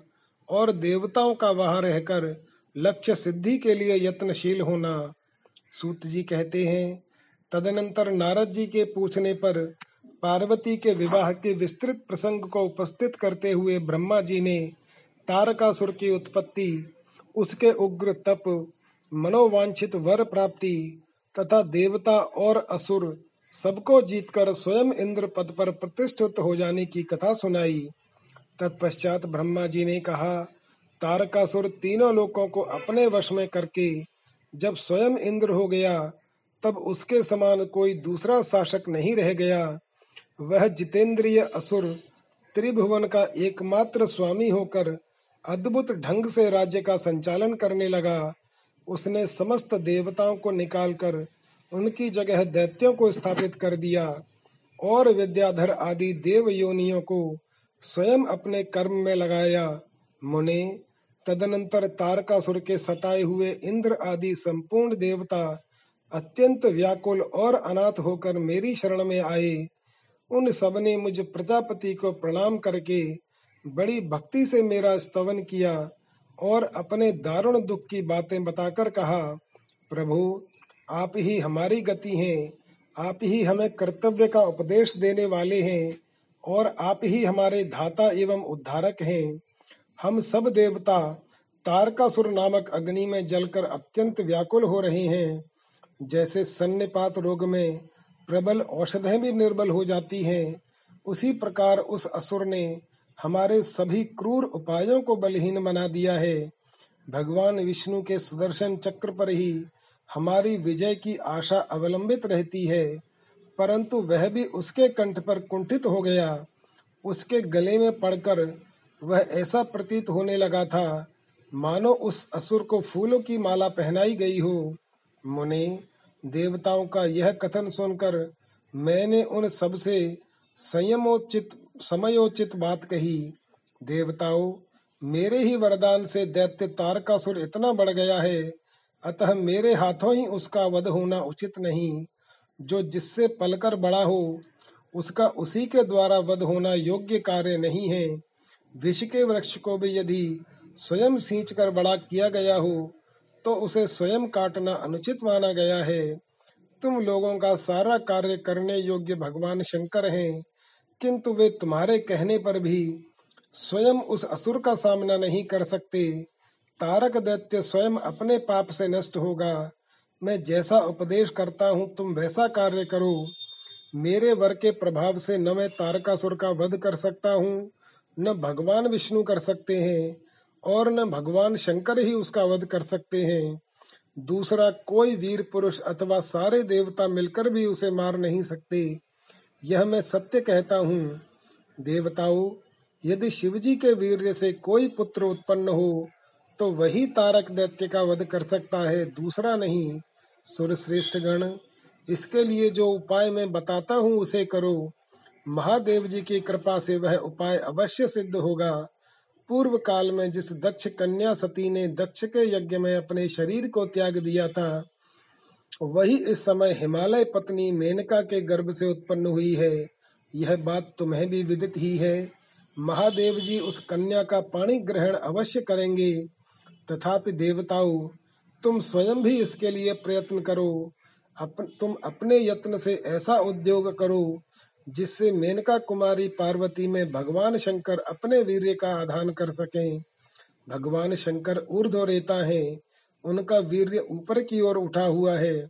और देवताओं का वहाँ रहकर लक्ष्य सिद्धि के लिए यत्नशील होना। सूत जी कहते हैं, तदनंतर नारद जी के पूछने पर पार्वती के विवाह के विस्तृत प्रसंग को उपस्थित करते हुए ब्रह्मा जी ने तारकासुर की उत्पत्ति, उसके उग्र तप, मनोवांछित वर प्राप्ति तथा देवता और असुर सबको जीतकर स्वयं इंद्र पद पर प्रतिष्ठित हो जाने की कथा सुनाई। तत्पश्चात ब्रह्मा जी ने कहा, तारकासुर तीनों लोकों को अपने वश में करके जब स्वयं इंद्र हो गया, तब उसके समान कोई दूसरा शासक नहीं रह गया। वह जितेंद्रिय असुर, त्रिभुवन का एकमात्र स्वामी होकर अद्भुत ढंग से राज्य का संचालन करने लगा। उसने समस्त देवताओं को निकालकर उनकी जगह दैत्यों को स्थापित कर दिया और विद्याधर आदि देव योनियों को स्वयं अपने कर्म में लगाया। मुने तदनंतर तारकासुर के सताए हुए इंद्र आदि संपूर्ण देवता अत्यंत व्याकुल और अनाथ होकर मेरी शरण में आए। उन सबने मुझ प्रजापति को प्रणाम करके बड़ी भक्ति से मेरा स्तवन किया और अपने दारुण दुख की बातें बताकर कहा, प्रभु, आप ही हमारी गति हैं, आप ही हमें कर्तव्य का उपदेश देने वाले हैं और आप ही हमारे धाता एवं उद्धारक हैं। हम सब देवता तारकासुर नामक अग्नि में जलकर अत्यंत व्याकुल हो रहे हैं। जैसे सन्निपात रोग में प्रबल औषधें भी निर्बल हो जाती हैं, उसी प्रकार उस असुर ने हमारे सभी क्रूर उपायों को बलहीन बना दिया है। भगवान विष्णु के सुदर्शन चक्र पर ही हमारी विजय की आशा अवलंबित रहती है, परंतु वह भी उसके कंठ पर कुंठित हो गया। उसके गले में पड़कर वह ऐसा प्रतीत होने लगा था, मानो उस असुर को फूलों की माला पहनाई गई हो। मुने, देवताओं का यह कथन सुनकर मैंने उन सबसे संयमोचित, समयोचित बात कही, देवताओं, मेरे ही वरदान से दैत्य तारकासुर इतना बढ़ गया है, अतः मेरे हाथों ही उसका वध होना उचित नहीं। जो जिससे पलकर बड़ा हो, उसका उसी के द्वारा वध होना योग्य कार्य नहीं है। विष के वृक्ष को भी यदि स्वयं सींच कर बड़ा किया गया हो तो उसे स्वयं काटना अनुचित माना गया है। तुम लोगों का सारा कार्य करने योग्य भगवान शंकर हैं, किंतु वे तुम्हारे कहने पर भी स्वयं उस असुर का सामना नहीं कर सकते। तारक दैत्य स्वयं अपने पाप से नष्ट होगा। मैं जैसा उपदेश करता हूँ, तुम वैसा कार्य करो। मेरे वर के प्रभाव से न मैं तारकासुर का वध कर सकता हूँ न भगवान विष्णु कर सकते हैं और न भगवान शंकर ही उसका वध कर सकते हैं। दूसरा, कोई वीर पुरुष अथवा सारे देवता मिलकर भी उसे मार नहीं सकते। यह मैं सत्य कहता हूँ। देवताओं, यदि शिवजी के वीर से कोई पुत्र उत्पन्न हो तो वही तारक दैत्य का वध कर सकता है, दूसरा नहीं। सुर श्रेष्ठ गण, इसके लिए जो उपाय मैं बताता हूँ, उसे करो। महादेव जी की कृपा से वह उपाय अवश्य सिद्ध होगा। पूर्व काल में जिस दक्ष कन्या सती ने दक्ष के यज्ञ में अपने शरीर को त्याग दिया था वही इस समय हिमालय पत्नी मेनका के गर्भ से उत्पन्न हुई है। यह बात तुम्हें भी विदित ही है। महादेव जी उस कन्या का पाणी ग्रहण अवश्य करेंगे। तथापि देवताओं तुम स्वयं भी इसके लिए प्रयत्न करो। अप, तुम अपने यत्न से ऐसा उद्योग करो जिससे मेनका कुमारी पार्वती में भगवान शंकर अपने वीर्य का आधान कर सकें। भगवान शंकर ऊर्ध्व रेता है। उनका वीर्य ऊपर की ओर उठा हुआ है।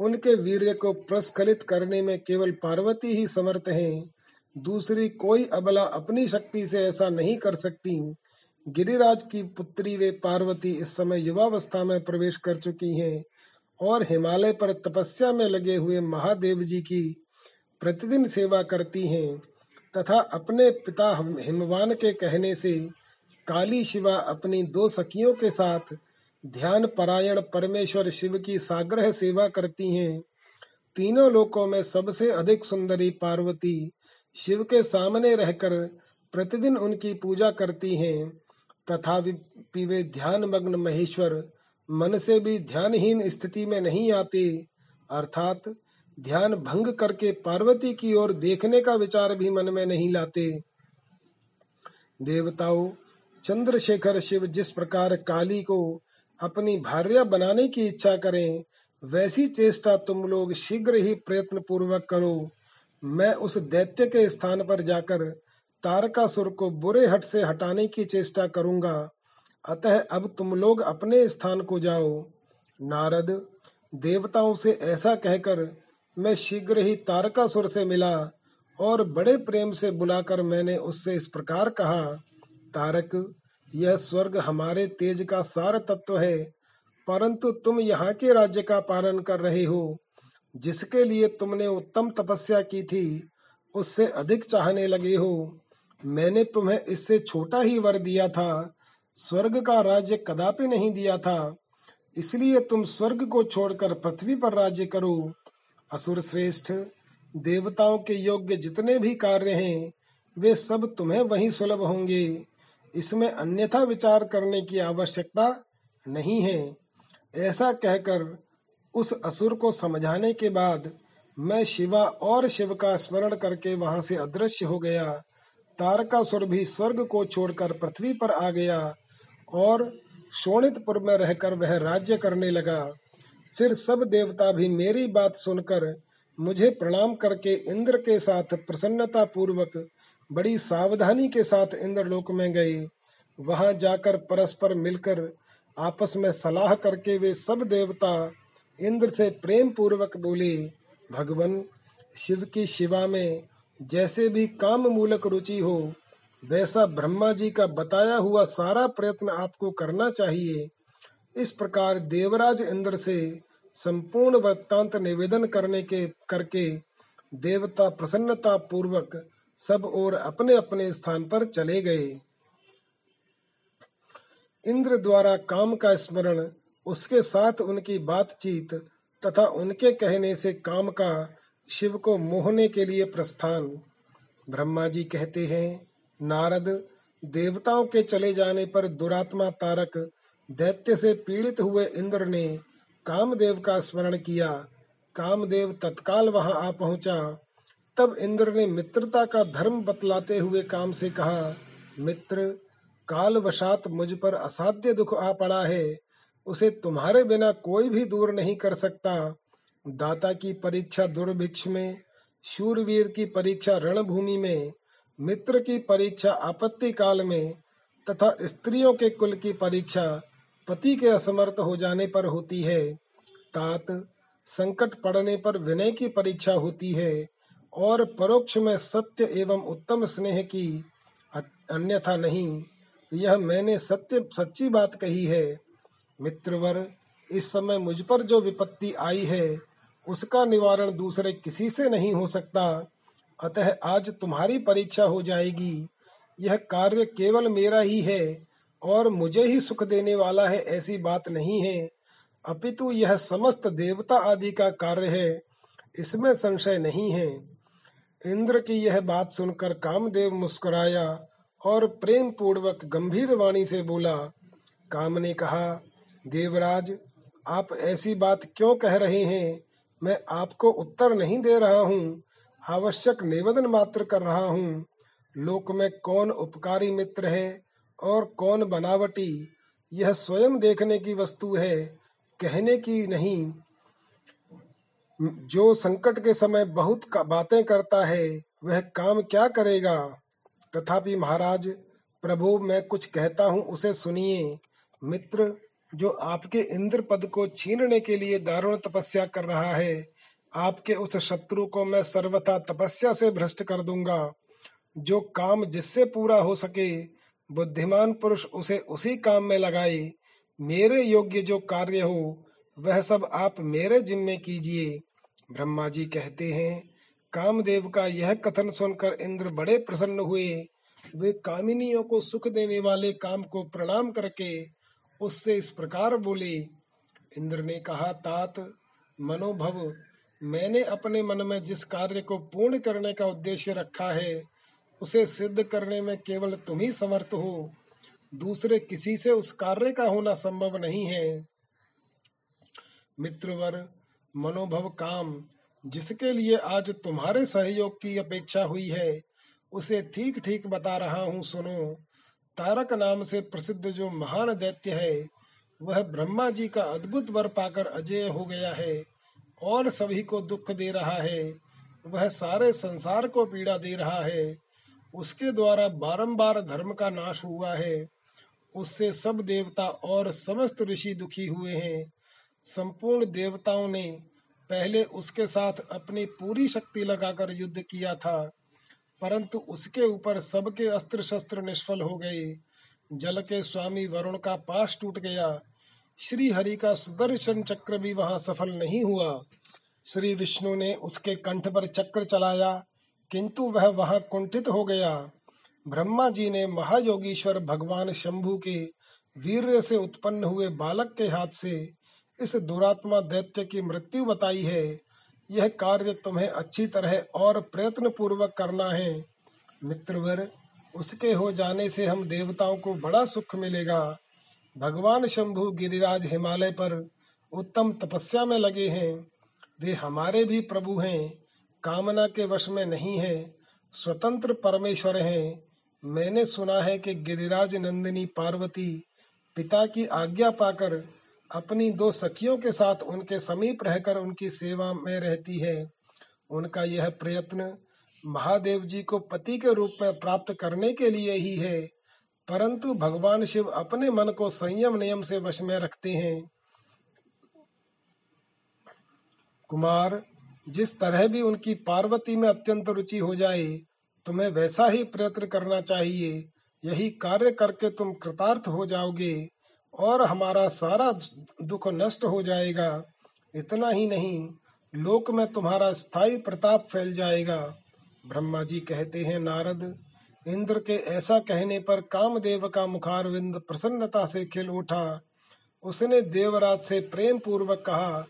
उनके वीर्य को प्रस्खलित करने में केवल पार्वती ही समर्थ हैं। दूसरी कोई अबला अपनी शक्ति से ऐसा नहीं कर सकती। गिरिराज की पुत्री वे पार्वती इस समय युवावस्था में प्रवेश कर चुकी हैं और हिमालय पर तपस्या में लगे हुए महादेव जी की प्रतिदिन सेवा करती हैं, तथा अपने पिता हिमवान के कहने से काली शिवा अपनी दो सखियों के साथ ध्यान परायण परमेश्वर शिव की साग्रह सेवा करती हैं। तीनों लोकों में सबसे अधिक सुंदरी पार्वती शिव के सामने रहकर प्रतिदिन उनकी पूजा करती हैं, तथा वे ध्यान मग्न महेश्वर मन से भी ध्यानहीन स्थिति में नहीं आते, अर्थात ध्यान भंग करके पार्वती की ओर देखने का विचार भी मन में नहीं लाते। देवताओं, चंद्रशेखर शिव जिस प्रकार काली को अपनी भार्या बनाने की इच्छा करें, वैसी चेष्टा तुम लोग शीघ्र ही प्रयत्न पूर्वक करो। मैं उस दैत्य के स्थान पर जाकर तारकासुर को बुरे हट से हटाने की चेष्टा करूँगा। अतः अब तुम लोग अपने स्थान को जाओ। नारद, देवताओं से ऐसा कहकर मैं शीघ्र ही तारकासुर से मिला और बड़े प्रेम से बुलाकर मैंने उससे इस प्रकार कहा, तारक, यह स्वर्ग हमारे तेज का सार तत्व है, परंतु तुम यहाँ के राज्य का पालन कर रहे हो। जिसके लिए तुमने उत्तम तपस्या की थी, उससे अधिक चाहने लगे हो। मैंने तुम्हें इससे छोटा ही वर दिया था, स्वर्ग का राज्य कदापि नहीं दिया था। इसलिए तुम स्वर्ग को छोड़कर पृथ्वी पर राज्य करो। असुर श्रेष्ठ, देवताओं के योग्य जितने भी कार्य हैं, वे सब तुम्हें वही सुलभ होंगे। इसमें अन्यथा विचार करने की आवश्यकता नहीं है। ऐसा कहकर उस असुर को समझाने के बाद मैं शिवा और शिव का स्मरण करके वहाँ से अदृश्य हो गया। तारकासुर भी स्वर्ग को छोड़कर पृथ्वी पर आ गया और शोणितपुर में रहकर वह राज्य करने लगा। फिर सब देवता भी मेरी बात सुनकर मुझे प्रणाम करके इंद्र के साथ प्रसन्नता पूर्वक बड़ी सावधानी के साथ इंद्रलोक में गए। वहाँ जाकर परस्पर मिलकर आपस में सलाह करके वे सब देवता इंद्र से प्रेम पूर्वक बोले, भगवान, शिव की शिवा में जैसे भी काम मूलक रुचि हो, वैसा ब्रह्मा जी का बताया हुआ सारा प्रयत्न आपको करना चाहिए। इस प्रकार देवराज इंद्र से संपूर्ण वृत्तांत निवेदन करने के, करके देवता प्रसन्नता पूर्वक सब और अपने अपने स्थान पर चले गए। इंद्र द्वारा काम का स्मरण, उसके साथ उनकी बातचीत तथा उनके कहने से काम का शिव को मोहने के लिए प्रस्थान। ब्रह्मा जी कहते हैं, नारद, देवताओं के चले जाने पर दुरात्मा तारक दैत्य से पीड़ित हुए इंद्र ने कामदेव का स्मरण किया। कामदेव तत्काल वहाँ आ पहुँचा। तब इंद्र ने मित्रता का धर्म बतलाते हुए काम से कहा, मित्र काल वशात मुझ पर असाध्य दुख आ पड़ा है। उसे तुम्हारे बिना कोई भी दूर नहीं कर सकता। दाता की परीक्षा दुर्भिक्ष में, शूरवीर की परीक्षा रणभूमि में, मित्र की परीक्षा आपत्ति काल में, तथा स्त्रियों के कुल की परीक्षा पति के असमर्थ हो जाने पर होती है। तात, संकट पड़ने पर विनय की परीक्षा होती है और परोक्ष में सत्य एवं उत्तम स्नेह की अन्यथा नहीं। यह मैंने सत्य, सच्ची बात कही है। मित्रवर, इस समय मुझ पर जो विपत्ति आई है, उसका निवारण दूसरे किसी से नहीं हो सकता। अतः आज तुम्हारी परीक्षा हो जाएगी। यह कार्य केवल मेरा ही है। और मुझे ही सुख देने वाला है ऐसी बात नहीं है। अपितु यह समस्त देवता आदि का कार्य है, इसमें संशय नहीं है। इंद्र की यह बात सुनकर कामदेव मुस्कुराया और प्रेम पूर्वक गंभीर वाणी से बोला, काम ने कहा, देवराज, आप ऐसी बात क्यों कह रहे हैं? मैं आपको उत्तर नहीं दे रहा हूँ, आवश्यक निवेदन मात्र कर रहा हूँ। लोक में कौन उपकारी मित्र है? और कौन बनावटी? यह स्वयं देखने की वस्तु है, कहने की नहीं। जो संकट के समय बहुत बातें करता है, वह काम क्या करेगा? तथापि महाराज, प्रभु, मैं कुछ कहता हूँ, उसे सुनिए। मित्र, जो आपके इंद्र पद को छीनने के लिए दारुण तपस्या कर रहा है, आपके उस शत्रु को मैं सर्वथा तपस्या से भ्रष्ट कर दूँगा। जो काम जिससे पूरा हो सके बुद्धिमान पुरुष उसे उसी काम में लगाए, मेरे योग्य जो कार्य हो, वह सब आप मेरे जिम्मे कीजिए। ब्रह्मा जी कहते हैं, कामदेव का यह कथन सुनकर इंद्र बड़े प्रसन्न हुए। वे कामिनियों को सुख देने वाले काम को प्रणाम करके उससे इस प्रकार बोले, इंद्र ने कहा, तात, मनोभव, मैंने अपने मन में जिस कार्य को पूर्ण करने का उद्देश्य रखा है उसे सिद्ध करने में केवल तुम ही समर्थ हो। दूसरे किसी से उस कार्य का होना संभव नहीं है। मित्रवर, मनोभव काम, जिसके लिए आज तुम्हारे सहयोग की अपेक्षा हुई है, उसे ठीक ठीक बता रहा हूँ, सुनो। तारक नाम से प्रसिद्ध जो महान दैत्य है, वह ब्रह्मा जी का अद्भुत वर पाकर अजय हो गया है, और सभी को दुख दे रहा है। वह सारे संसार को पीड़ा दे रहा है। उसके द्वारा बारंबार धर्म का नाश हुआ है। उससे सब देवता और समस्त ऋषि दुखी हुए हैं। संपूर्ण देवताओं ने पहले उसके साथ अपनी पूरी शक्ति लगाकर युद्ध किया था, परंतु उसके ऊपर सबके अस्त्र शस्त्र निष्फल हो गए। जल के स्वामी वरुण का पास टूट गया। श्री हरि का सुदर्शन चक्र भी वहाँ सफल नहीं हुआ। श्री विष्णु ने उसके कंठ पर चक्र चलाया। किंतु वह वहाँ कुंठित हो गया। ब्रह्मा जी ने महायोगीश्वर भगवान शंभु के वीर से उत्पन्न हुए बालक के हाथ से इस दुरात्मा दैत्य की मृत्यु बताई है। यह कार्य तुम्हें अच्छी तरह और प्रयत्न पूर्वक करना है। मित्रवर, उसके हो जाने से हम देवताओं को बड़ा सुख मिलेगा। भगवान शंभु गिरिराज हिमालय पर उत्तम तपस्या में लगे हैं। वे हमारे भी प्रभु हैं। कामना के वश में नहीं है, स्वतंत्र परमेश्वर हैं। मैंने सुना है कि गिरिराज नंदिनी पार्वती पिता की आज्ञा पाकर अपनी दो सखियों के साथ उनके समीप रहकर उनकी सेवा में रहती है। उनका यह प्रयत्न महादेव जी को पति के रूप में प्राप्त करने के लिए ही है, परंतु भगवान शिव अपने मन को संयम नियम से वश में रखते हैं। कुमार जिस तरह भी उनकी पार्वती में अत्यंत रुचि हो जाए, तुम्हें वैसा ही प्रयत्न करना चाहिए। यही कार्य करके तुम कृतार्थ हो जाओगे और हमारा सारा दुख नष्ट हो जाएगा। इतना ही नहीं, लोक में तुम्हारा स्थायी प्रताप फैल जाएगा। ब्रह्मा जी कहते हैं, नारद, इंद्र के ऐसा कहने पर कामदेव का मुखारविंद प्रसन्नता से खिल उठा। उसने देवराज से प्रेम पूर्वक कहा,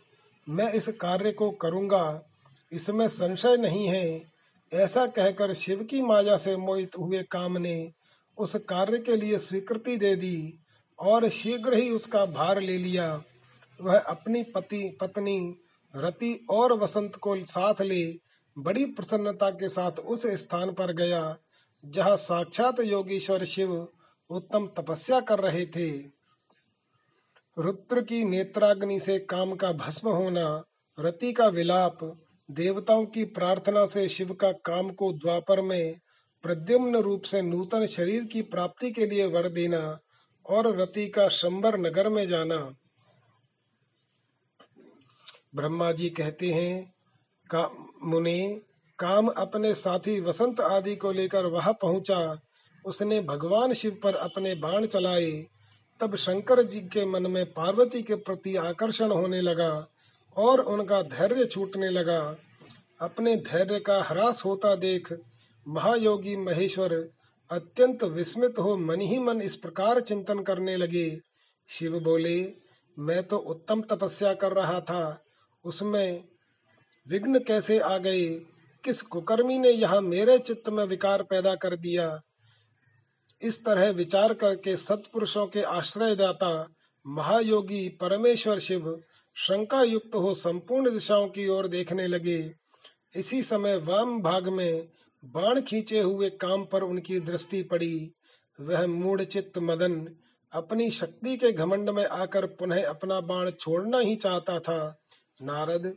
मैं इस कार्य को करूँगा। इसमें संशय नहीं है। ऐसा कहकर शिव की माया से मोहित हुए काम ने उस कार्य के लिए स्वीकृति दे दी और शीघ्र ही उसका भार ले लिया। वह अपनी पति, पत्नी, रति और वसंत को साथ ले बड़ी प्रसन्नता के साथ उस स्थान पर गया, जहाँ साक्षात योगेश्वर शिव उत्तम तपस्या कर रहे थे। रुद्र की नेत्राग्नि से काम का भस्म होना, रति का विलाप देवताओं की प्रार्थना से शिव का काम को द्वापर में प्रद्युम्न रूप से नूतन शरीर की प्राप्ति के लिए वर देना और रति का शंबर नगर में जाना। ब्रह्मा जी कहते हैं, का मुने, काम अपने साथी वसंत आदि को लेकर वहाँ पहुँचा। उसने भगवान शिव पर अपने बाण चलाए। तब शंकर जी के मन में पार्वती के प्रति आकर्षण होने लगा। और उनका धैर्य छूटने लगा। अपने धैर्य का ह्रास होता देख महायोगी महेश्वर अत्यंत विस्मित हो मन ही मन इस प्रकार चिंतन करने लगे। शिव बोले, मैं तो उत्तम तपस्या कर रहा था। उसमें विघ्न कैसे आ गए? किस कुकर्मी ने यहाँ मेरे चित्त में विकार पैदा कर दिया? इस तरह विचार करके सत्पुरुषों के आश्रयदाता महायोगी परमेश्वर शिव शंका युक्त हो संपूर्ण दिशाओं की ओर देखने लगे। इसी समय वाम भाग में बाण खींचे हुए काम पर उनकी दृष्टि पड़ी। वह मूड चित्त मदन अपनी शक्ति के घमंड में आकर पुनः अपना बाण छोड़ना ही चाहता था। नारद,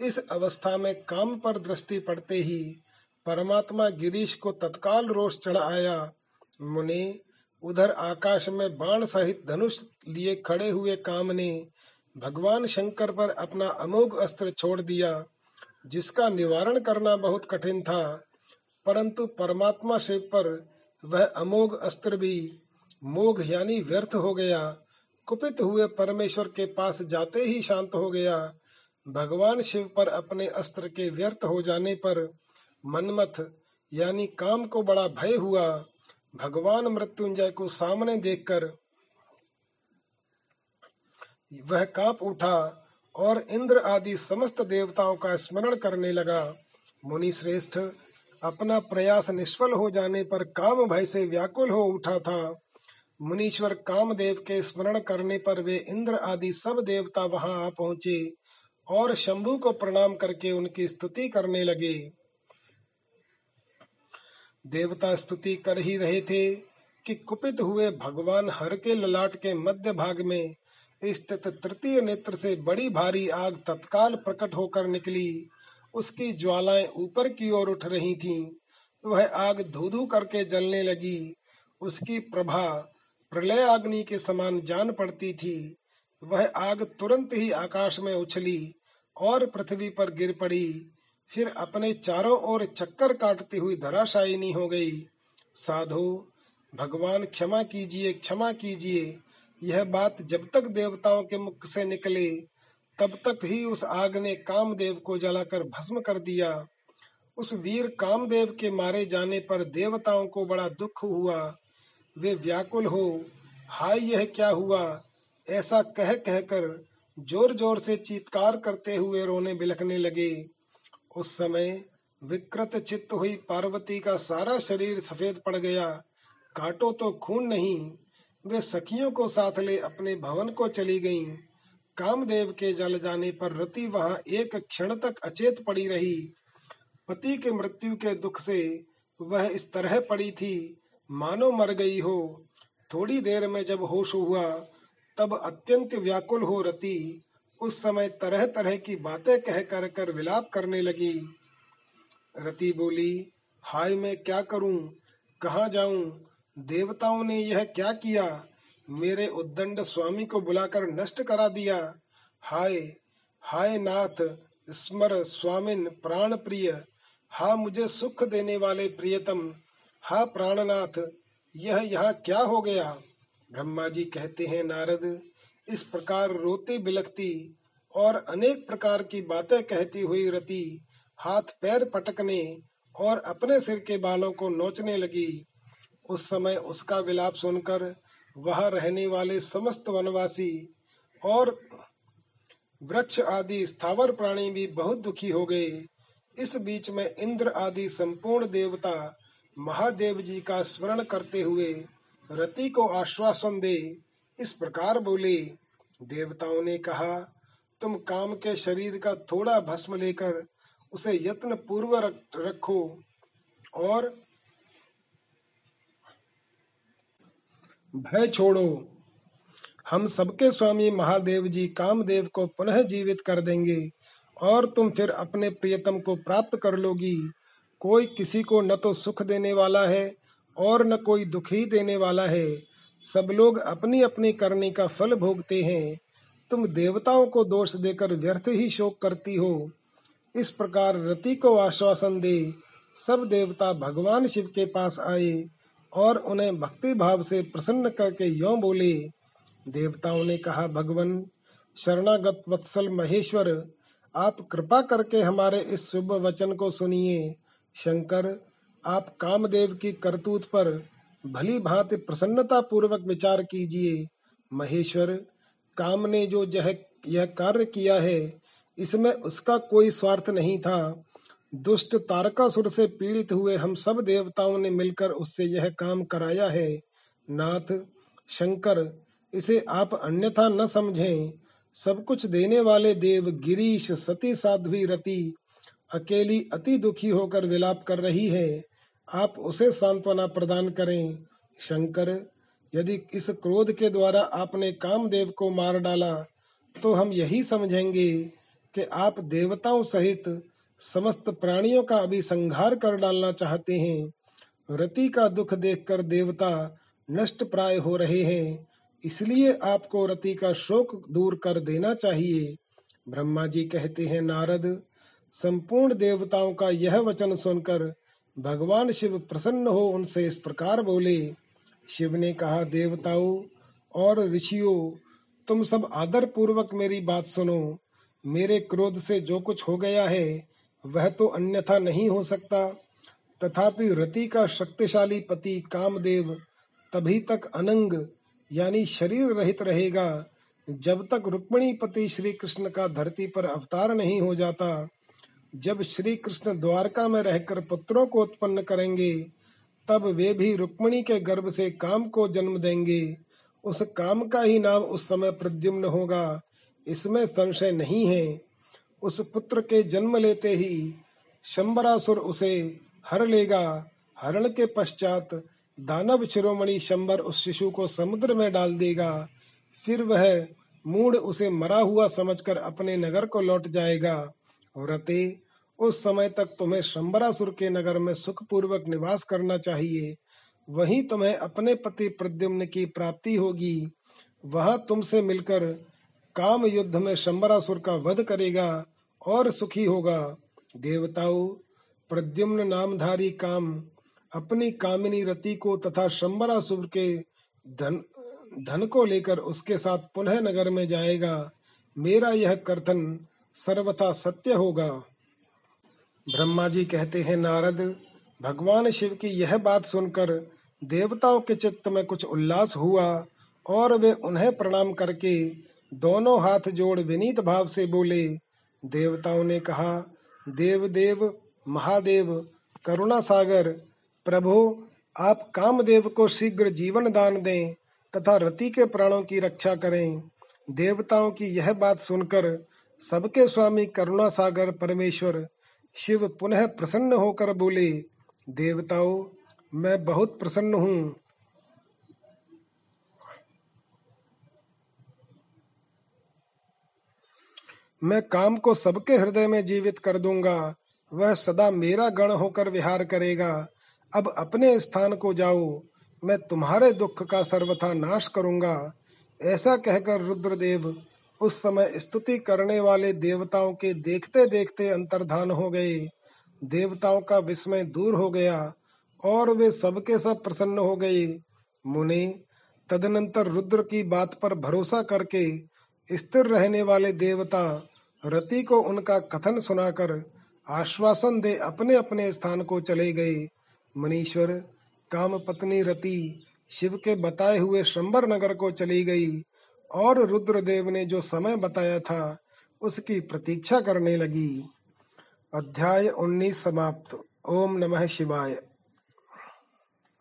इस अवस्था में काम पर दृष्टि पड़ते ही परमात्मा गिरीश को तत्काल रोष चढ़ आया। मुनि, उधर आकाश में बाण सहित धनुष लिए खड़े हुए काम ने भगवान शंकर पर अपना अमोघ अस्त्र छोड़ दिया, जिसका निवारण करना बहुत कठिन था, परंतु परमात्मा शिव पर वह अमोघ अस्त्र भी मोघ यानी व्यर्थ हो गया। कुपित हुए परमेश्वर के पास जाते ही शांत हो गया। भगवान शिव पर अपने अस्त्र के व्यर्थ हो जाने पर मनमथ यानी काम को बड़ा भय हुआ। भगवान मृत्युंजय को सामने देखकर वह काप उठा और इंद्र आदि समस्त देवताओं का स्मरण करने लगा। मुनि श्रेष्ठ, अपना प्रयास निष्फल हो जाने पर काम भय से व्याकुल हो उठा था। मुनीश्वर कामदेव के स्मरण करने पर वे इंद्र आदि सब देवता वहाँ आ पहुँचे और शंभु को प्रणाम करके उनकी स्तुति करने लगे। देवता स्तुति कर ही रहे थे कि कुपित हुए भगवान हर के ललाट के मध्य भाग में स्थित तृतीय नेत्र से बड़ी भारी आग तत्काल प्रकट होकर निकली। उसकी ज्वालाएँ ऊपर की ओर उठ रही थीं। वह आग धू करके जलने लगी। उसकी प्रभा प्रलय अग्नि के समान जान पड़ती थी। वह आग तुरंत ही आकाश में उछली और पृथ्वी पर गिर पड़ी। फिर अपने चारों ओर चक्कर काटती हुई धराशायिनी हो गई। साधु, भगवान क्षमा कीजिए क्षमा कीजिए। यह बात जब तक देवताओं के मुख से निकले, तब तक ही उस आग ने कामदेव को जलाकर भस्म कर दिया। उस वीर कामदेव के मारे जाने पर देवताओं को बड़ा दुख हुआ। वे व्याकुल हो, हाय, यह क्या हुआ? ऐसा कह कहकर ज़ोर ज़ोर से चीत्कार करते हुए रोने बिलखने लगे। उस समय विकृत चित्त हुई पार्वती का सारा शरीर सफ़ेद पड़ गया। काटो तो खून नहीं वे सखियों को साथ ले अपने भवन को चली गईं। कामदेव के जल जाने पर रति वहाँ एक क्षण तक अचेत पड़ी रही। पति के मृत्यु के दुख से वह इस तरह पड़ी थी, मानो मर गई हो। थोड़ी देर में जब होश हुआ, तब अत्यंत व्याकुल हो रति उस समय तरह तरह की बातें कह कर कर विलाप करने लगी। रति बोली, हाय, मैं क्या करूँ? कहा जाऊँ? देवताओं ने यह क्या किया? मेरे उद्दंड स्वामी को बुलाकर नष्ट करा दिया। हाय हाय नाथ, स्मर स्वामिन प्राण प्रिय हा मुझे सुख देने वाले प्रियतम, हा प्राणनाथ, यह यहाँ क्या हो गया? ब्रह्मा जी कहते हैं, नारद, इस प्रकार रोती बिलखती और अनेक प्रकार की बातें कहती हुई रति, हाथ पैर पटकने और अपने सिर के बालों को नोचने लगी। उस समय उसका विलाप सुनकर वहाँ रहने वाले समस्त वनवासी और वृक्ष आदि स्थावर प्राणी भी बहुत दुखी हो गए। इस बीच में इंद्र आदि संपूर्ण देवता महादेव जी का स्मरण करते हुए रति को आश्वासन दे इस प्रकार बोले, देवताओं ने कहा, तुम काम के शरीर का थोड़ा भस्म लेकर उसे यत्न पूर्व रखो और भय छोड़ो। हम सबके स्वामी महादेव जी कामदेव को पुनः जीवित कर देंगे और तुम फिर अपने प्रियतम को प्राप्त कर लोगी। कोई किसी को न तो सुख देने वाला है और न कोई दुख देने वाला है। सब लोग अपनी अपनी करने का फल भोगते हैं। तुम देवताओं को दोष देकर व्यर्थ ही शोक करती हो। इस प्रकार रति को आश्वासन दे, सब देवता भगवान शिव के पास आए। और उन्हें भक्ति भाव से प्रसन्न करके यो बोले, देवताओं ने कहा, भगवान, शरणागत वत्सल महेश्वर, आप कृपा करके हमारे इस शुभ वचन को सुनिए। शंकर, आप कामदेव की करतूत पर भली भांति प्रसन्नता पूर्वक विचार कीजिए। महेश्वर, काम ने जो यह कार्य किया है, इसमें उसका कोई स्वार्थ नहीं था। दुष्ट तारकासुर से पीड़ित हुए हम सब देवताओं ने मिलकर उससे यह काम कराया है। नाथ, शंकर, इसे आप अन्यथा न समझें। सब कुछ देने वाले देव गिरीश, सती साध्वी, रति, अकेली अति दुखी होकर विलाप कर रही है। आप उसे सांत्वना प्रदान करें। शंकर, यदि इस क्रोध के द्वारा आपने कामदेव को मार डाला तो हम यही समझेंगे कि आप देवताओं सहित समस्त प्राणियों का अभी संहार कर डालना चाहते हैं। रति का दुख देखकर देवता नष्ट प्राय हो रहे हैं। इसलिए आपको रति का शोक दूर कर देना चाहिए। ब्रह्मा जी कहते हैं, नारद, संपूर्ण देवताओं का यह वचन सुनकर भगवान शिव प्रसन्न हो उनसे इस प्रकार बोले। शिव ने कहा, देवताओं और ऋषियों, तुम सब आदर पूर्वक मेरी बात सुनो। मेरे क्रोध से जो कुछ हो गया है वह तो अन्यथा नहीं हो सकता। तथापि रति का शक्तिशाली पति कामदेव तभी तक अनंग, यानी शरीर रहित रहेगा, जब तक रुक्मणी पति श्री कृष्ण का धरती पर अवतार नहीं हो जाता। जब श्री कृष्ण द्वारका में रहकर पुत्रों को उत्पन्न करेंगे, तब वे भी रुक्मणी के गर्भ से काम को जन्म देंगे। उस काम का ही नाम उस समय प्रद्युम्न होगा। इसमें संशय नहीं है। उस पुत्र के जन्म लेते ही शंबरासुर उसे हर लेगा। हरण के पश्चात दानव शिरोमणि शंबर उस शिशु को समुद्र में डाल देगा। फिर वह मूड उसे मरा हुआ समझकर अपने नगर को लौट जाएगा। रते उस समय तक तुम्हें शंबरासुर के नगर में सुख पूर्वक निवास करना चाहिए। वहीं तुम्हें अपने पति प्रद्युम्न की प्राप्ति होगी। वहाँ तुमसे मिलकर काम युद्ध में शंबरासुर का वध करेगा। और सुखी होगा। देवताओं, प्रद्युम्न नामधारी काम, अपनी कामिनी रति को तथा शंबरासुर के धन धन को लेकर उसके साथ पुनः नगर में जाएगा। मेरा यह कथन सर्वथा सत्य होगा। ब्रह्मा जी कहते हैं, नारद, भगवान शिव की यह बात सुनकर देवताओं के चित्त में कुछ उल्लास हुआ और वे उन्हें प्रणाम करके दोनों हाथ जोड़ विनीत भाव से बोले देवताओं ने कहा देव देव महादेव, करुणा सागर, प्रभु, आप कामदेव को शीघ्र जीवन दान दें तथा रति के प्राणों की रक्षा करें। देवताओं की यह बात सुनकर सबके स्वामी करुणा सागर परमेश्वर शिव पुनः प्रसन्न होकर बोले, देवताओं, मैं बहुत प्रसन्न हूँ। मैं काम को सबके हृदय में जीवित कर दूँगा। वह सदा मेरा गण होकर विहार करेगा। अब अपने स्थान को जाओ। मैं तुम्हारे दुख का सर्वथा नाश करूँगा। ऐसा कहकर रुद्रदेव उस समय स्तुति करने वाले देवताओं के देखते देखते अंतर्धान हो गए। देवताओं का विस्मय दूर हो गया और वे सबके सब प्रसन्न हो गए। मुनि, तदनंतर रुद्र की बात पर भरोसा करके स्थिर रहने वाले देवता रति को उनका कथन सुनाकर आश्वासन दे अपने अपने स्थान को चले गए। मनीश्वर काम पत्नी रति शिव के बताए हुए शंबर नगर को चली गई और रुद्रदेव ने जो समय बताया था, उसकी प्रतीक्षा करने लगी। अध्याय उन्नीस समाप्त। ओम नमः शिवाय।